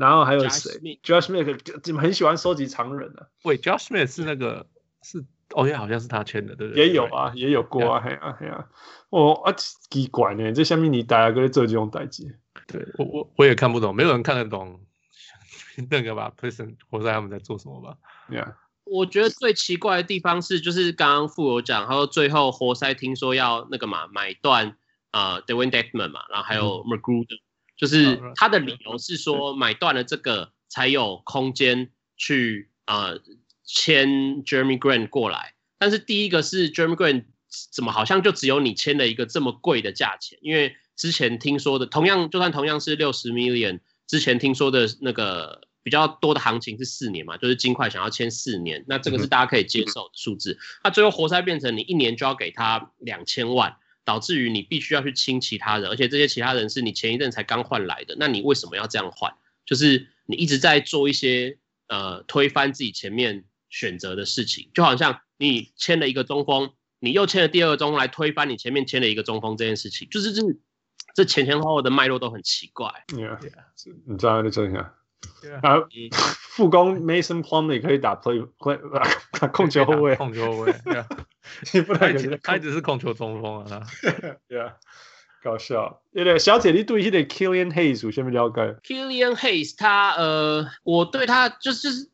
然后还有谁？Josh Smith 你们很喜欢收集常人的。喂，Josh Smith 是那个是，哦也，好像是他签的，对不对？也有啊，也有过啊，嘿啊嘿啊，哦啊奇怪呢，这下面你大家搁在做这种代志？对我我我也看不懂，没有人看得懂。那个吧，Prison 活塞他们在做什么吧？Yeah，我觉得最奇怪的地方是，就是刚刚富有讲，他说最后活塞听说要那个嘛买断呃 Dewayne Dedmon 嘛，然后还有 McGruder，、嗯、就是他的理由是说买断了这个才有空间去呃签 Jeremy Grant 过来，但是第一个是 Jeremy Grant 怎么好像就只有你签了一个这么贵的价钱？因为之前听说的同样就算同样是六十 million，之前听说的那个。比较多的行情是四年嘛，就是金块想要签四年，那这个是大家可以接受的数字。那最后活塞变成你一年就要给他两千万，导致于你必须要去清其他人，而且这些其他人是你前一阵才刚换来的，那你为什么要这样换？就是你一直在做一些呃推翻自己前面选择的事情，就好像你签了一个中锋，你又签了第二个中锋来推翻你前面签了一个中锋这件事情，就是这这前前后后的脉络都很奇怪。Yeah, yeah. 你知道的真的。啊，副攻 Mason Plumlee 可以打 play play 控球后卫，控球后卫，你不能他只是控球中锋啊，对啊，搞笑。对对，小姐，你对这个 Killian Hayes 有什么了解？Killian Hayes 他呃，我对他就是就是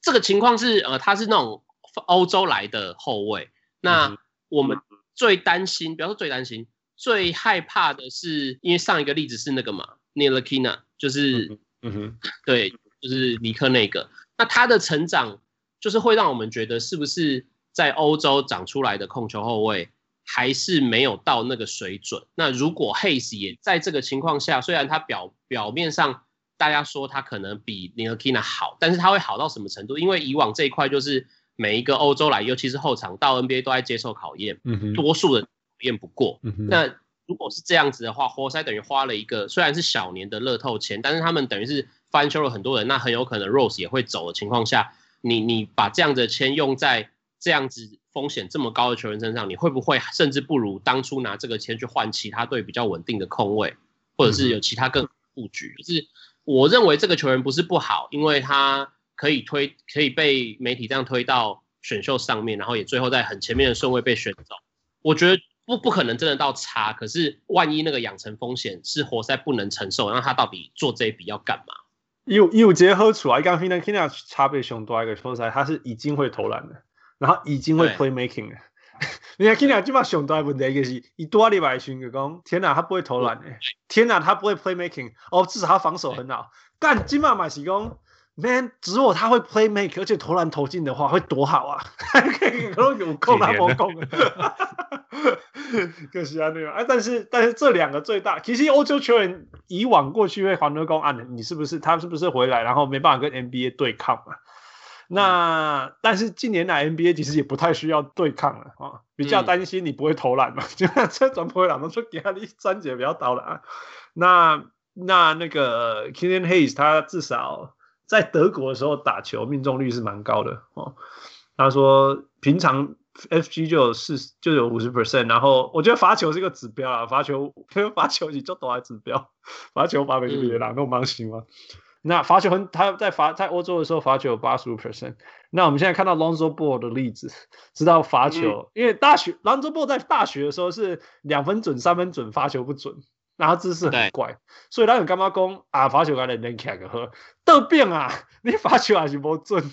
这个情况是呃，他是那种欧洲来的后卫。那我们最担心，不要说最担心，最害怕的是，因为上一个例子是那个嘛，Ntilikina 就是。嗯哼，对，就是尼克那个，那他的成长就是会让我们觉得是不是在欧洲长出来的控球后卫还是没有到那个水准？那如果 Hayes 也在这个情况下，虽然他表表面上大家说他可能比 Ntilikina 好，但是他会好到什么程度？因为以往这一块就是每一个欧洲来，尤其是后场到 NBA 都在接受考验，嗯哼，多数的考验不过，嗯哼，那。如果是这样子的话，活塞等于花了一个虽然是小年的乐透钱，但是他们等于是翻修了很多人，那很有可能 Rose 也会走的情况下，你你把这样子的钱用在这样子风险这么高的球员身上，你会不会甚至不如当初拿这个钱去换其他队比较稳定的空位，或者是有其他更布局？就是我认为这个球员不是不好，因为他可以推，可以被媒体这样推到选秀上面，然后也最后在很前面的顺位被选走，我觉得。不不可能真的到差，可是万一那个养成风险是活塞不能承受，那他到底做这一笔要干嘛？有有结合出来，刚刚 Kina 差别熊多一个活塞，他是已经会投篮的，然后已经会 playmaking 的。你看 Kina 基本上熊多问题就是，一多礼拜训就讲，天哪，他不会投篮的，天哪，他不会 playmaking，哦，至少他防守很好，但基本上是讲。Man，只有他会 play make，而且投篮投进的话会多好啊！可以有空他没空，可惜啊那个啊！但是但是这两个最大，其实欧洲球员以往过去会环得公啊，你是不是他是不是回来然后没办法跟 NBA 对抗嘛？那、嗯、但是近年来 NBA 其实也不太需要对抗了啊，比较担心你不会投篮嘛，就这转不回来，我说给他一三节不要倒了啊。那那那个 Killian Hayes 他至少。在德国的时候打球命中率是蛮高的哦。他说平常 FG 就有四就有五十 percent，然后我觉得罚球是一个指标啊，罚球因为 罚球你就多少指标，罚球罚没就别啦，那蛮行吗？那罚球很他在罚在欧洲的时候罚球有八十五 percent。那我们现在看到 Lonzo Ball 的例子，知道罚球，因为大学 Lonzo Ball 在大学的时候是两分准三分准罚球不准。然后姿势很怪，所以他有干嘛讲啊？罚球还能能卡个喝，得病啊！你罚球还是不准，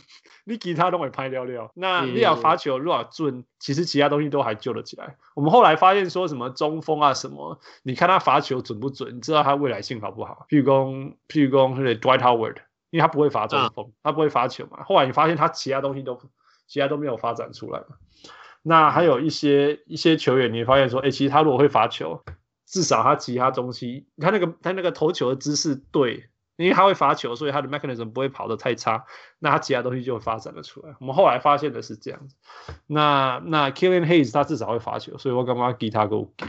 你其他都会拍掉了。那你要罚球如果准，其实其他东西都还救得起来。我们后来发现说什么中锋啊什么，你看他罚球准不准？你知道他未来性好不好？譬如讲，譬如讲，是 Dwight Howard，因为他不会罚中锋，他不会罚球嘛。后来你发现他其他东西都，其他都没有发展出来。那还有一些一些球员，你发现说，哎，其实他如果会罚球。至少他其他东西，他那个他那个投球的姿势对，因为他会罚球，所以他的 mechanism 不会跑得太差，那他其他东西就会发展得出来。我们后来发现的是这样子。那那 Killian Hayes 他至少会罚球，所以我干嘛给他给我给？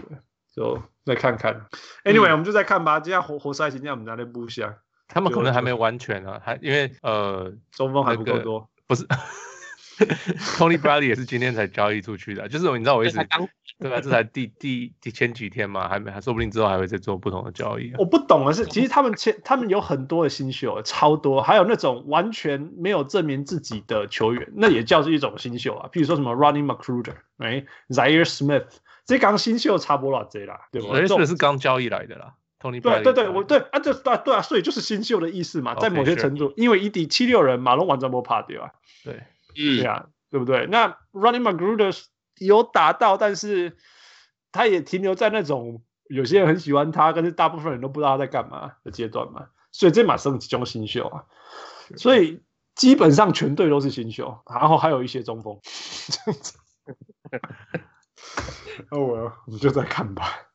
就再看看。Anyway，、嗯、我们就再看吧。今天活活塞今天我们拿来补一下，他们可能还没完全啊，还因为呃中锋还不够多，不是。Tony Bradley 也是今天才交易出去的，就是你知道我意思，对吧？这才第第第前几天嘛，还没，还说不定之后还会再做不同的交易、啊。我不懂的是，其实他们签他们有很多的新秀，超多，还有那种完全没有证明自己的球员，那也叫是一种新秀啊。譬如说什么 Running McGruder，哎，Zaire Smith，这刚新秀差不多这啦，对吧？这是刚交易来的啦。Tony，对对对，我对啊，这对对啊，所以就是新秀的意思嘛，在某些程度，因为一第七六人马龙完全没怕掉啊，对。对啊，对不对？那 Running Magruder 有打到，但是他也停留在那种有些人很喜欢他，但是大部分人都不知道他在干嘛的阶段嘛。所以这马上集中新秀啊，所以基本上全队都是新秀，然后还有一些中锋。这样子，那我我们就再看吧。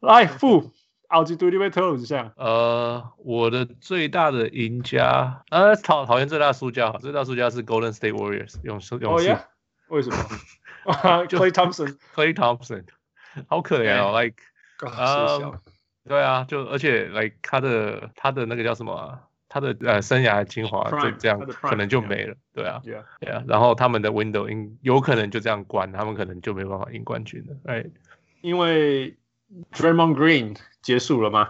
来，副。奥基对你被偷了一下。呃，我的最大的赢家，呃，讨讨厌最大输家，最大输家是 Golden State Warriors 勇士勇士。Oh, yeah? 为什么？Klay Thompson，Klay Thompson，好可怜哦，Like，啊，对啊，就而且 Like 他的他的那个叫什么、啊，他的呃生涯精华就这样可能就没了，对啊，对啊，然后他们的 Window 因有可能就这样关，他们可能就没办法赢冠军了，哎，因为。Draymond Green 结束了吗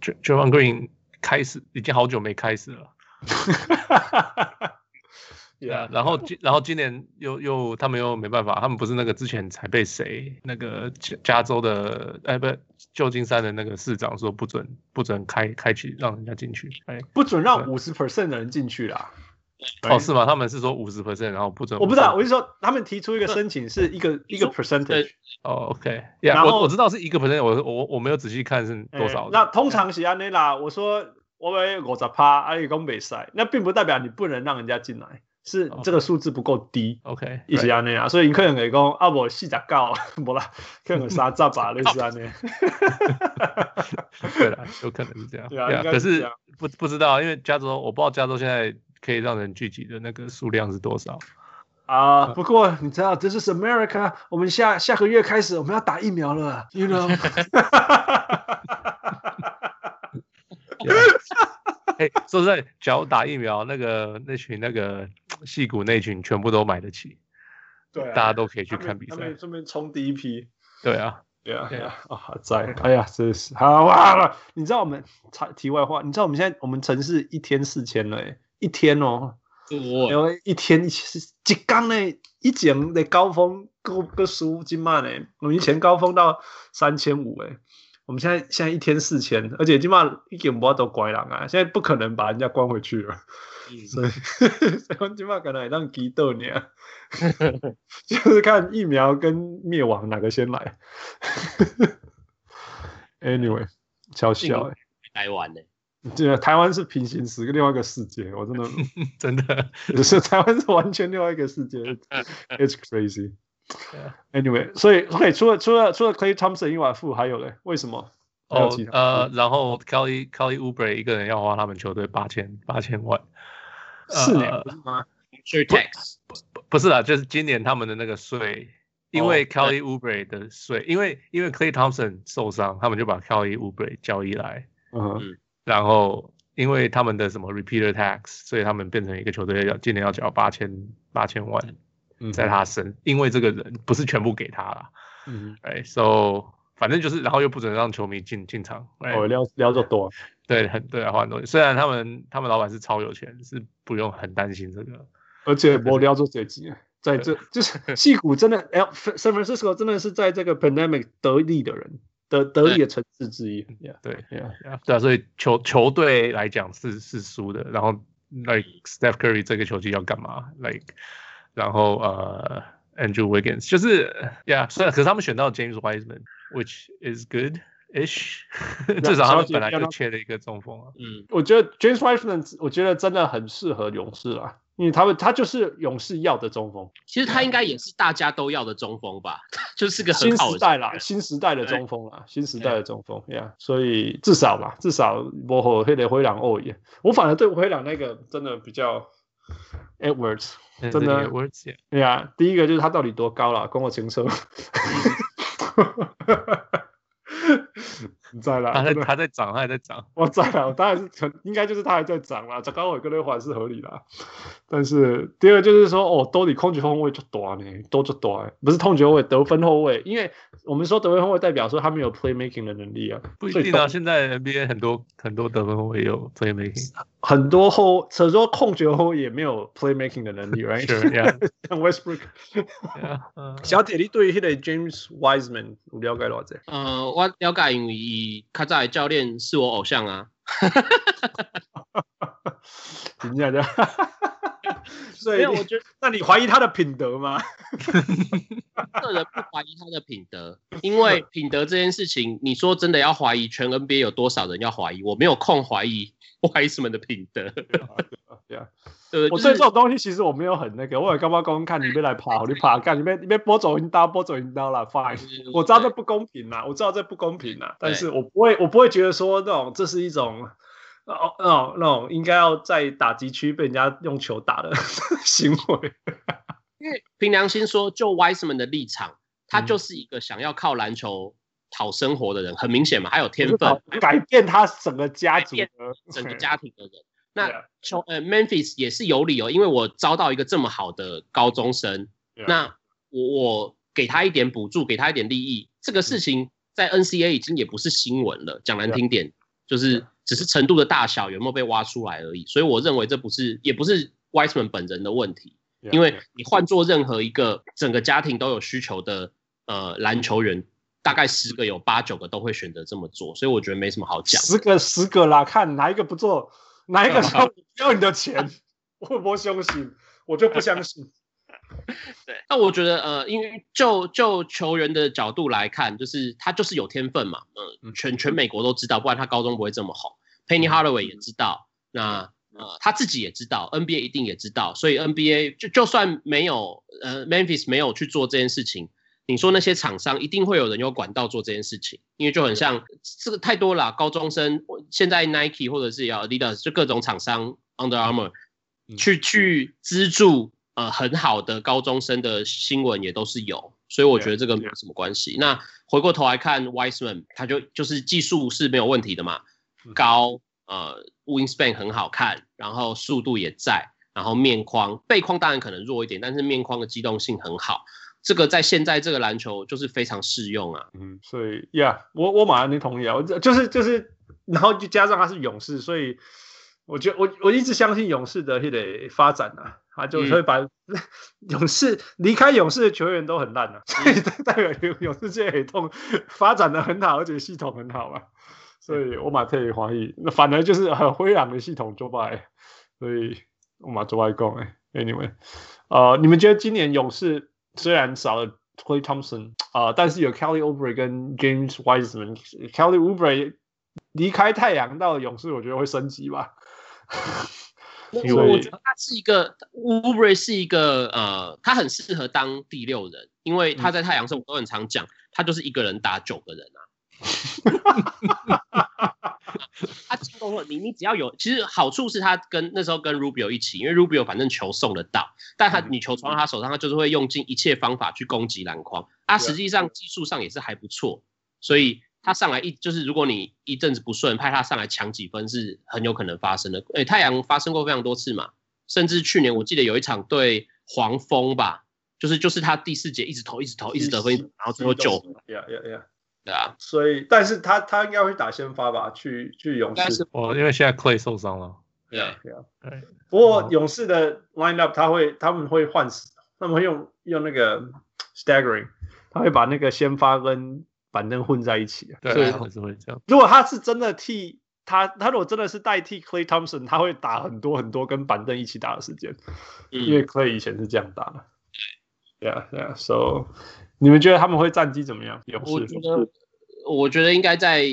？Draymond Green 开始已经好久没开始了。对啊，然后今然后今年又又他们又没办法，他们不是那个之前才被谁那个加加州的哎不旧金山的那个市长说不准不准开开启让人家进去，哎不准让五十 percent 的人进去啦。哦，是吗？他们是说五十 percent，然后不准。我不知道，我是说他们提出一个申请是一个一个 percentage。哦，OK，yeah，我我知道是一个 percent，我我我没有仔细看是多少。那通常是安内啦，我说我为五十趴，阿里公比赛，那并不代表你不能让人家进来，是这个数字不够低。OK，一起安内啊，所以你可能可以讲啊，我四十九，不啦，可能三十吧，类似安内。对了，有可能是这样。对啊，可是不不知道，因为加州，我不知道加州现在。可以让人聚集的那个数量是多少啊？不过你知道，This is America，我们下下个月开始我们要打疫苗了，You know？哎，说实在，只要打疫苗，那个那群那个戏骨那群全部都买得起，对，大家都可以去看比赛，顺便冲第一批。对啊，对啊，对啊，啊，在，哎呀，真是好哇了。你知道我们题外话，你知道我们现在我们城市一天四千了，哎。一天哦，因为一天是一天呢，以前的高峰个个数几万呢，我们以前高峰到三千五哎，我们现在现在一天四千，而且起码一点不都乖了啊，现在不可能把人家关回去了，嗯、所以 所以起码可能让激斗你啊，就是看疫苗跟灭亡哪个先来，Anyway，超笑诶，台湾呢。对，台湾是平行时，另外一个世界。我真的 真的，就是台湾是完全另外一个世界。It's crazy. Anyway，所以 OK，除了除了除了 Clay Thompson 以外，富还有嘞？为什么？哦，呃，然后 Kelly Kelly Oubre 一个人要花他们球队八千八千万，四年不是吗？税 tax 不不不是啦，就是今年他们的那个税，因为 Kelly Oubre 的税，因为因为 Clay Thompson 受伤，他们就把 Kelly Oubre 交易来。嗯。然后，因为他们的什么 repeater tax，所以他们变成一个球队要今年要缴八千八千万，在他身，嗯、因为这个人不是全部给他了，嗯，哎，so 反正就是，然后又不准让球迷进进场，哦，撩撩就多，对，很对啊，花很多，虽然他们他们老板是超有钱，是不用很担心这个，而且我撩做这几，在这就是戏骨真的，哎，San Francisco 真的是在这个 pandemic 得利的人。得得力的城市之一，对对对啊，所以球球队来讲是是输的，然后 like Steph Curry 这个球季要干嘛？like 然后呃、uh, Andrew Wiggins 就是，yeah，虽然可是他们选到 James Wiseman，which is good-ish，至少他们本来就缺了一个中锋啊。嗯，我觉得 James Wiseman 我觉得真的很适合勇士啊。因为他们他就是勇士要的中锋，其实他应该也是大家都要的中锋吧，就是个新时代啦，新时代的中锋啦，新时代的中锋呀，所以至少吧，至少我和黑的灰狼哦耶，我反而对灰狼那个真的比较 Edwards，真的 Edwards，对呀，第一个就是他到底多高了，跟我清楚，你在了，他在他在涨，他还在涨。我在了，当然是很应该就是他还在涨啦，这高伟跟那还是合理的。但是第二就是说，哦，兜里控球后卫就多呢，多就多，不是控球后卫，得分后卫，因为我们说得分后卫代表说他没有 playmaking 的能力啊。不一定啊，现在 NBA 很多很多得分后卫有 playmaking，很多后，所以说控球后也没有 playmaking 的能力，right？像 Westbrook。小铁，你对迄个 James Wiseman 有了解多少？呃，我了解，因为卡扎的教练是我偶像啊。真的？所以我觉得，那你怀疑他的品德吗？个人不怀疑他的品德，因为品德这件事情，你说真的要怀疑，全 NBA 有多少人要怀疑？我没有空怀疑 Wiseman 的品德。对啊，对，我对这种东西其实我没有很那个，我也刚刚刚看你别来爬，你爬干，你别你别播走一刀，播走一刀了，fine。我知道这不公平啦，我知道这不公平啦，但是我不会，我不会觉得说那种这是一种。哦，那种那种应该要在打击区被人家用球打的 行为，因为凭良心说，就 Wiseman 的立场，他就是一个想要靠篮球讨生活的人，很明显嘛，还有天分，改变他整个家族的整个家庭的人。那球呃 Memphis 也是有理由，因为我招到一个这么好的高中生，那我我给他一点补助，给他一点利益，这个事情在 NCAA 已经也不是新闻了，讲难听点就是。只是程度的大小有没有被挖出来而已，所以我认为这不是，也不是 Wiseman 本人的问题，因为你换做任何一个整个家庭都有需求的呃篮球员，大概十个有八九个都会选择这么做，所以我觉得没什么好讲。十个十个啦，看哪一个不做，哪一个 说要你的钱，我不相信，我就不相信。对，那我觉得呃，因为就就球员的角度来看，就是他就是有天分嘛，嗯，全全美国都知道，不然他高中不会这么红。Penny Hardaway 也知道，那呃他自己也知道，NBA 一定也知道，所以 NBA 就就算没有呃 Memphis 没有去做这件事情，你说那些厂商一定会有人有管道做这件事情，因为就很像这个太多了，高中生现在 Nike 或者是要 Adidas 就各种厂商 Under Armour 去去资助。呃，很好的高中生的新闻也都是有，所以我觉得这个没有什么关系。那回过头来看，Wiseman 他就就是技术是没有问题的嘛，高呃 Wingspan 很好看，然后速度也在，然后面框背框当然可能弱一点，但是面框的机动性很好，这个在现在这个篮球就是非常适用啊。嗯，所以呀，yeah, 我我马上就同意啊，我就是就是，然后就加上他是勇士，所以我觉得我我一直相信勇士的得发展啊。他就会把 勇士离开勇士的球员都很烂了，所以代表勇士这黑洞发展的很好，而且系统很好嘛。所以我马特也怀疑，那反而就是很灰狼的系统做败。所以我马做外公哎，Anyway，呃，你们觉得今年勇士虽然少了 Klay Thompson 啊、呃，但是有 Kelly Oubre 跟 James Wiseman，Kelly Oubre 离开太阳到勇士，我觉得会升级吧。我我觉得他是一个，Oubre 是一个呃，他很适合当第六人，因为他在太阳时我都很常讲，他就是一个人打九个人啊。他进攻了，你你只要有，其实好处是他跟那时候跟 Rubio 一起，因为 Rubio 反正球送得到，但他你球传到他手上，他就是会用尽一切方法去攻击篮筐，他实际上技术上也是还不错，所以。他上来一就是，如果你一阵子不顺，派他上来抢几分是很有可能发生的。哎，太阳发生过非常多次嘛，甚至去年我记得有一场对黄蜂吧，就是就是他第四节一直投，一直投，一直得分，然后最后九分。Yeah, yeah, yeah. 对啊，所以但是他他应该会打先发吧，去去勇士。哦，因为现在 Clay 受伤了。对啊，对啊。不过勇士的 lineup 他会他们会换，他们会用用那个 staggering，他会把那个先发跟。板凳混在一起啊，对，所以还是会这样。如果他是真的替他，他如果真的是代替 Clay Thompson，他会打很多很多跟板凳一起打的时间，嗯、因为 Clay 以前是这样打的。对啊，对啊。So，你们觉得他们会战绩怎么样？勇士？我觉得，我觉得应该在，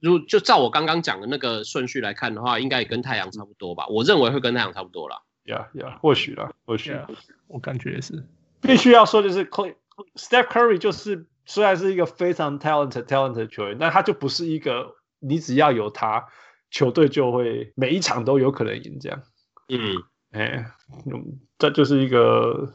如就照我刚刚讲的那个顺序来看的话，应该也跟太阳差不多吧。我认为会跟太阳差不多啦。Yeah, yeah，或许啦，或许。Yeah, 我感觉也是。必须要说的是 Steph Curry 就是。虽然是一个非常 talented talented 的球员，但他就不是一个你只要有他，球队就会每一场都有可能赢这样。嗯，哎，这就是一个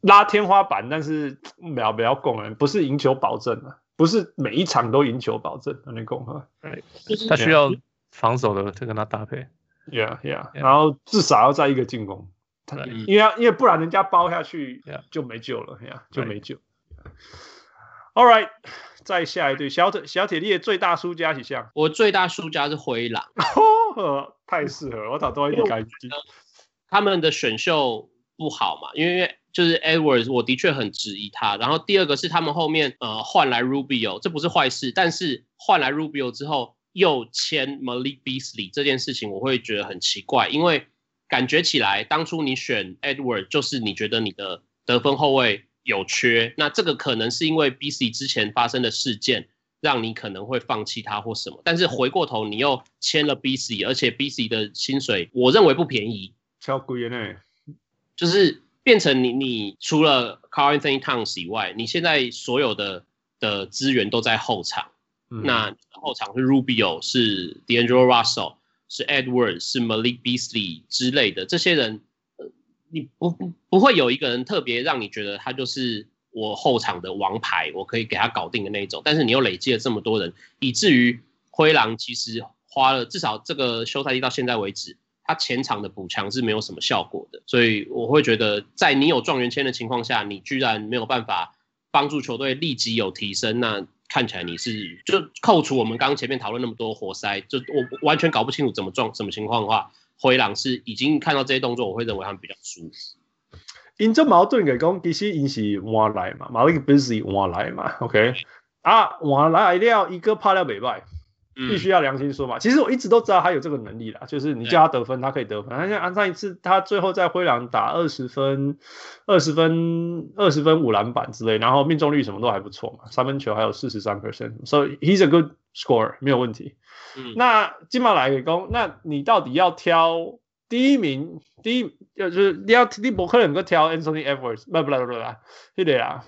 拉天花板，但是 不要不要拱人，不是赢球保证啊。不是每一场都赢球保证的那种哈。对，他需要防守的再跟他搭配。Yeah, yeah, yeah. 然后至少要在一个进攻，因为因为不然人家包下去就没救了，Yeah, 就没救。All right，再下一队小铁小铁力的最大输家几项？我最大输家是灰狼，太适合我打多一点感觉。他们的选秀不好嘛，因为就是 Edwards，我的确很质疑他。然后第二个是他们后面呃换来 Rubio，这不是坏事，但是换来 Rubio 之后。又签 Malik Beasley 这件事情，我会觉得很奇怪，因为感觉起来当初你选 Edward 就是你觉得你的得分后卫有缺，那这个可能是因为 Beasley 之前发生的事件让你可能会放弃他或什么，但是回过头你又签了 Beasley，而且 Beasley 的薪水我认为不便宜，超贵呢，就是变成你你除了 Carl Anthony Towns 以外，你现在所有的的资源都在后场。嗯、那后场是 Rubio，是 D'Angelo Russell，是 Edwards，是 Malik Beasley 之类的这些人，呃，你不不不会有一个人特别让你觉得他就是我后场的王牌，我可以给他搞定的那种。但是你又累积了这么多人，以至于灰狼其实花了至少这个休赛季到现在为止，他前场的补强是没有什么效果的。所以我会觉得，在你有状元签的情况下，你居然没有办法帮助球队立即有提升，那。看起来你是就扣除我们刚刚前面讨论那么多活塞，就我完全搞不清楚怎么状什么情况的话，灰狼是已经看到这些动作，我会认为他们比较输。因这矛盾的讲，其实因是换来嘛，马里克比斯利换来嘛，OK 啊，换来了一个拍了袂歹。必须要良心说嘛，其实我一直都知道他有这个能力啦，就是你叫他得分，他可以得分。他像上一次，他最后在灰狼打二十分、二十分、二十分五篮板之类，然后命中率什么都还不错嘛，三分球还有四十三 percent，so he's a good scorer，没有问题。嗯，那金马来给攻，那你到底要挑第一名？第一就是你要你不可能够挑 Anthony Edwards，不不不不不，对的啦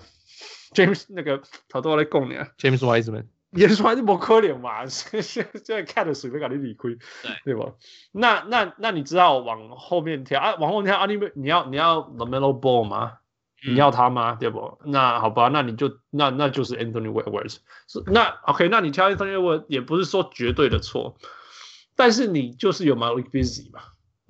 ，James 那个好多来供你啊，James Wiseman。也是还是不可怜嘛，现现在看的水没搞你理亏，对对吧？那那那你知道往后面跳啊？往后跳啊？你你要你要 The Melo Ball 吗？你要他吗？对不？那好吧，那你就那那就是 Anthony Edwards。那 OK，那你挑 Anthony Edwards 也不是说绝对的错，但是你就是有 Malik Beasley 嘛。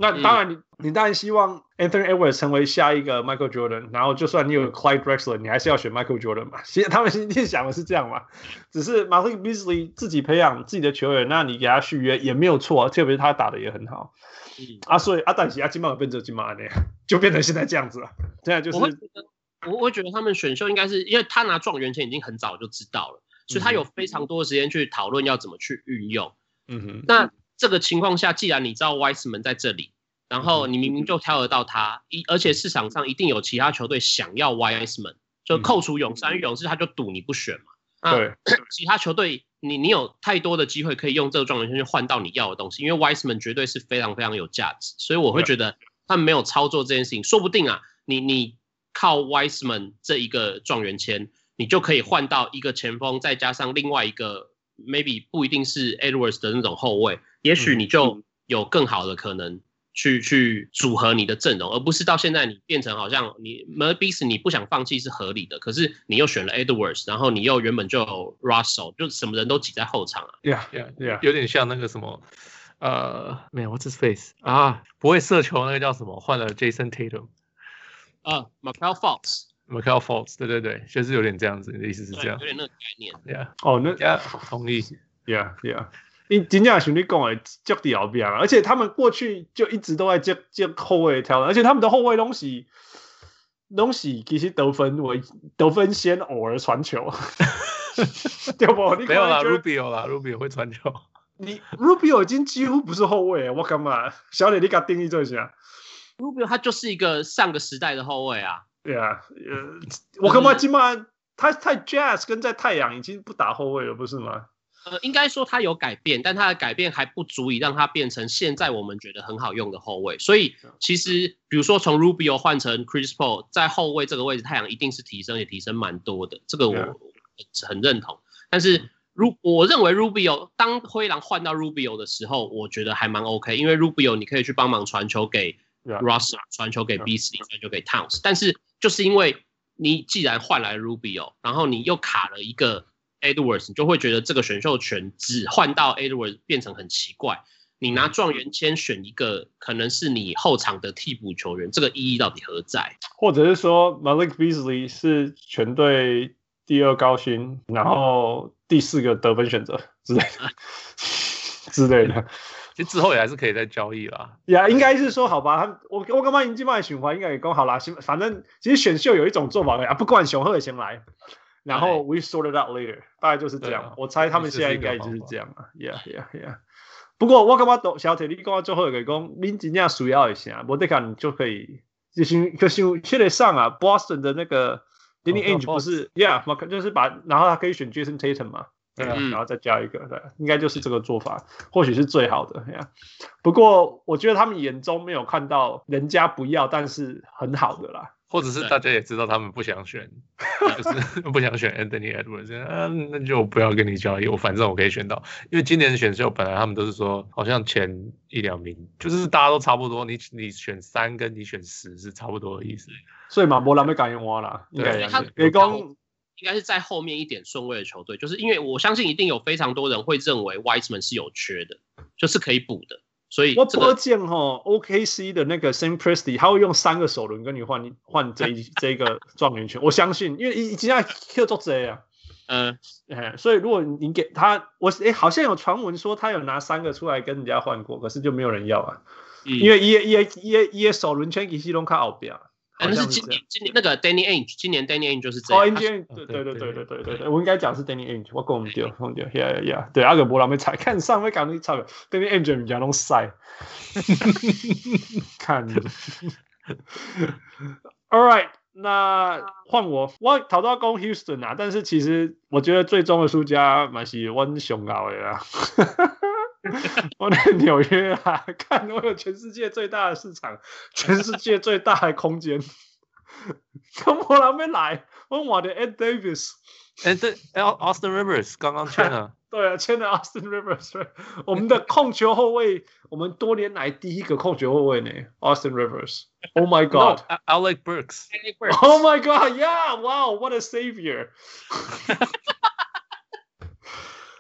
那当然你，你、嗯、你当然希望 Anthony Edwards 成为下一个 Michael Jordan，然后就算你有 Clyde Drexler，你还是要选 Michael Jordan 嘛？其实他们心里想的是这样嘛。只是 Malik Beasley 自己培养自己的球员，那你给他续约也没有错，特别是他打的也很好。嗯、啊，所以阿丹西阿金马变成金马那样，就变成现在这样子了。现在就是我会，我会觉得他们选秀应该是因为他拿状元签已经很早就知道了，所以他有非常多的时间去讨论要怎么去运用。嗯哼，那。这个情况下，既然你知道 Wiseman 在这里，然后你明明就挑得到他，一而且市场上一定有其他球队想要 Wiseman，就扣除勇士，勇士他就赌你不选嘛。对，其他球队你你有太多的机会可以用这个状元签去换到你要的东西，因为 Wiseman 绝对是非常非常有价值，所以我会觉得他们没有操作这件事情，说不定啊，你你靠 Wiseman 这一个状元签，你就可以换到一个前锋，再加上另外一个 maybe 不一定是 Edwards 的那种后卫。也许你就有更好的可能去、嗯、去组合你的阵容，而不是到现在你变成好像你 Malik Beasley 你不想放弃是合理的，可是你又选了 Edwards，然后你又原本就有 Russell，就什么人都挤在后场啊。对啊，对啊，对啊，有点像那个什么，呃，没有，What's his face 啊，不会射球那个叫什么？换了 Jason Tatum 啊，Markelle Fultz，Markelle Fultz，对对对，就是有点这样子，你的意思是这样，有点那个概念。对啊，哦，那 Yeah，同意。Yeah，Yeah。你真正像你讲的接地后边啊，而且他们过去就一直都在接接后卫挑，而且他们的后卫东西东西其实得分为得分先，偶尔传球，对不？你没有啦，Rubio 啦，Rubio 会传球。你 Rubio 已经几乎不是后卫，我干嘛？小李，你给他定义这下，Rubio 他就是一个上个时代的后卫啊。对啊，呃，我干嘛？起码他在 Jazz 跟在太阳已经不打后卫了，不是吗？呃，应该说他有改变，但他的改变还不足以让他变成现在我们觉得很好用的后卫。所以其实，比如说从 Rubio 换成 Chris Paul，在后卫这个位置，太阳一定是提升，也提升蛮多的。这个我很认同。但是，如我认为 Rubio 当灰狼换到 Rubio 的时候，我觉得还蛮 OK，因为 Rubio 你可以去帮忙传球给 Russell，传球给 Beasley，传球给 Towns。但是就是因为你既然换来 Rubio，然后你又卡了一个。Edwards，你就会觉得这个选秀权只换到 Edwards 变成很奇怪。你拿状元签选一个可能是你后场的替补球员，这个意义到底何在？或者是说 Malik Beasley 是全队第二高薪，然后第四个得分选择之类的 之类的，其实之后也还是可以再交易啦。呀，应该是说好吧，他我我刚刚已经帮你循环，应该也刚好啦。反正其实选秀有一种做法啊，不管雄鹤也先来，然后 We sort it out later，大概就是这样。我猜他们现在应该就是这样了。Yeah, yeah, yeah. 不过我感觉懂小铁你讲最后一个讲，你真正需要一下，我得看就可以，就是就是现在上啊，Boston 的那个 Danny Ainge 不是，Yeah，就是把，然后他可以选 Jason Tatum 嘛，对啊，然后再加一个，对，应该就是这个做法，或许是最好的呀。不过我觉得他们眼中没有看到人家不要，但是很好的啦。或者是大家也知道他们不想选，就是 不想选 Anthony Edwards，啊，那就不要跟你交易，我反正我可以选到。因为今年的选秀本来他们都是说，好像前一两名就是大家都差不多，你你选三跟你选十是差不多的意思。所以嘛，没人要讲我啦，应该他给讲应该是在后面一点顺位的球队，就是因为我相信一定有非常多人会认为 Wiseman 是有缺的，就是可以补的。所以、这个、我不见哈，OKC 的那个 Sam Presti 他会用三个首轮跟你换换这一 这一个状元权，我相信，因为已经在 Q 做这样，嗯，所以如果你给他，我诶、欸，好像有传闻说他有拿三个出来跟人家换过，可是就没有人要啊，嗯、因为一一一一首轮圈给西隆卡奥比亚。但是今年今年那个 Danny Ainge，今年 Danny Ainge 就是这样。对对对对对对对对，我应该讲是 Danny Ainge，我讲对，讲对，Yeah Yeah，对阿个波浪没踩，看上面讲你踩，Danny Ainge 人家拢晒，看，All right，那换我，我头到攻 Houston 啊，但是其实我觉得最终的输家蛮是我上高的啦。我在纽约啊，看我有全世界最大的市场，全世界最大的空间。跟我那边来，问我的 Ed Davis，哎，对，Austin Rivers 刚刚签了，对啊，签了 Austin Rivers，我们的控球后卫，我们多年来第一个控球后卫呢，Austin Rivers。Oh my God，Alec Burks，Oh my God，Yeah，Wow，What a savior。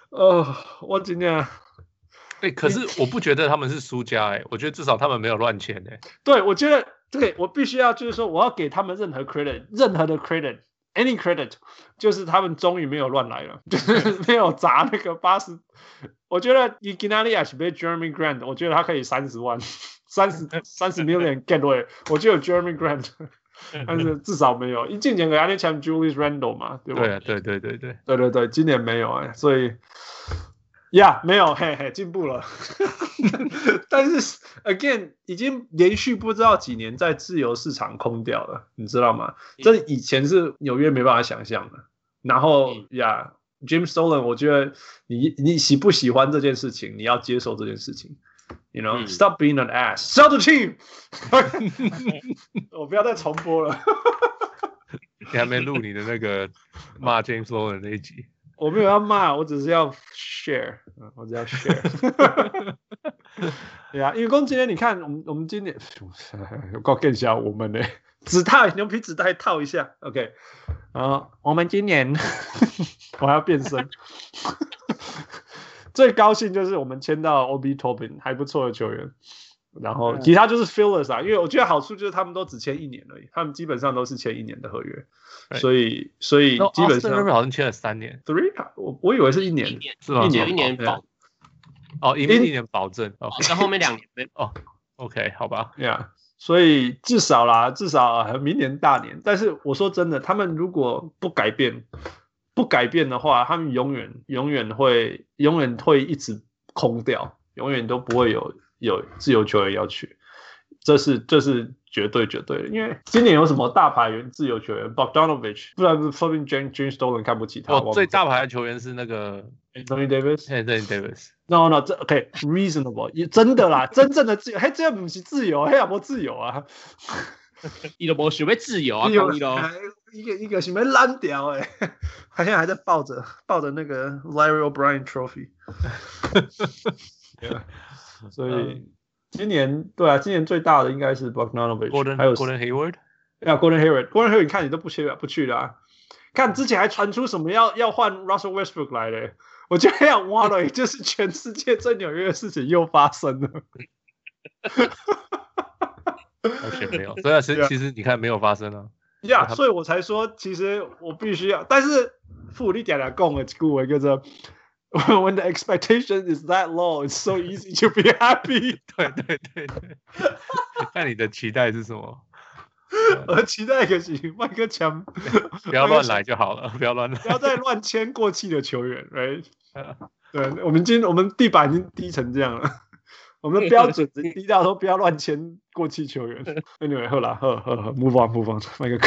哦，我今天。哎、欸，可是我不觉得他们是输家哎、欸，我觉得至少他们没有乱签哎。对，我觉得对，我必须要就是说，我要给他们任何 credit，任何的 credit，any credit，就是他们终于没有乱来了，就是 没有砸那个八十。我觉得 Ignatius 还是被 Jeremy Grant，我觉得他可以三十万，三十 三十 million get away，我就有 Jeremy Grant，但是至少没有。一进前给他那签 Julius Randle 嘛，对吧？对对对对对对对对，今年没有哎、欸，所以。呀，yeah, 没有，嘿嘿，进步了。但是，again，已经连续不知道几年在自由市场空掉了，你知道吗？这以前是纽约没办法想象的。然后，呀、yeah,，James Dolan，我觉得你你喜不喜欢这件事情，你要接受这件事情。You know，stop、嗯、being an ass，sell the team。我不要再重播了。你还没录你的那个骂 James Dolan 那一集。我没有要骂，我只是要 share，我只要 share。对啊，因为公今天你看，我们我们今年有够更小，我们呢纸套牛皮纸袋套一下，OK。然后我们今年 我还要变身，最高兴就是我们签到 Obi Toppin 还不错的球员。然后其他就是 fillers 啊，因为我觉得好处就是他们都只签一年而已，他们基本上都是签一年的合约，所以所以基本上好像签了三年，three，我我以为是一年，是吧？一年一年保，哦，一年一年保证，哦，那后面两年哦，OK，好吧，Yeah，所以至少啦，至少明年大年，但是我说真的，他们如果不改变，不改变的话，他们永远永远会永远会一直空掉，永远都不会有。有自由球员要去，这是这是绝对绝对的，因为今年有什么大牌员自由球员，Bogdanovich，不然说不定 James James Dolan 看不起他。哦，最大牌的球员是那个 Anthony Davis，Anthony Davis。No no，这 OK，reasonable，、okay, 真的啦，真正的自由，嘿，这不是自由，嘿，有没有自由啊？伊都无想要自由啊，有一个一个想要烂掉哎，他现在还在抱着抱着那个 Larry O'Brien Trophy。yeah. 所以今年对啊，今年最大的应该是 Bogdanovich，还有 Gordon Hayward，呀，Gordon Hayward，Gordon Hayward，你看你都不去了，不去了啊。看之前还传出什么要要换 Russell Westbrook 来嘞，我觉得要挖了，就是全世界最纽约的事情又发生了。而且没有，所以其实其实你看没有发生啊。呀、yeah，所以我才说，其实我必须要，但是富力点来讲的句话叫做 When the expectation is that low, it's so easy to be happy。对对对对。那你的期待是什么？我的期待就是麦克强，不要乱来就好了，不要乱来，不要再乱签过气的球员，right？对，我们今我们地板已经低成这样了。我们的标准值低到说不要乱签过气球员。Anyway，好啦，好好好，move on，move on，卖个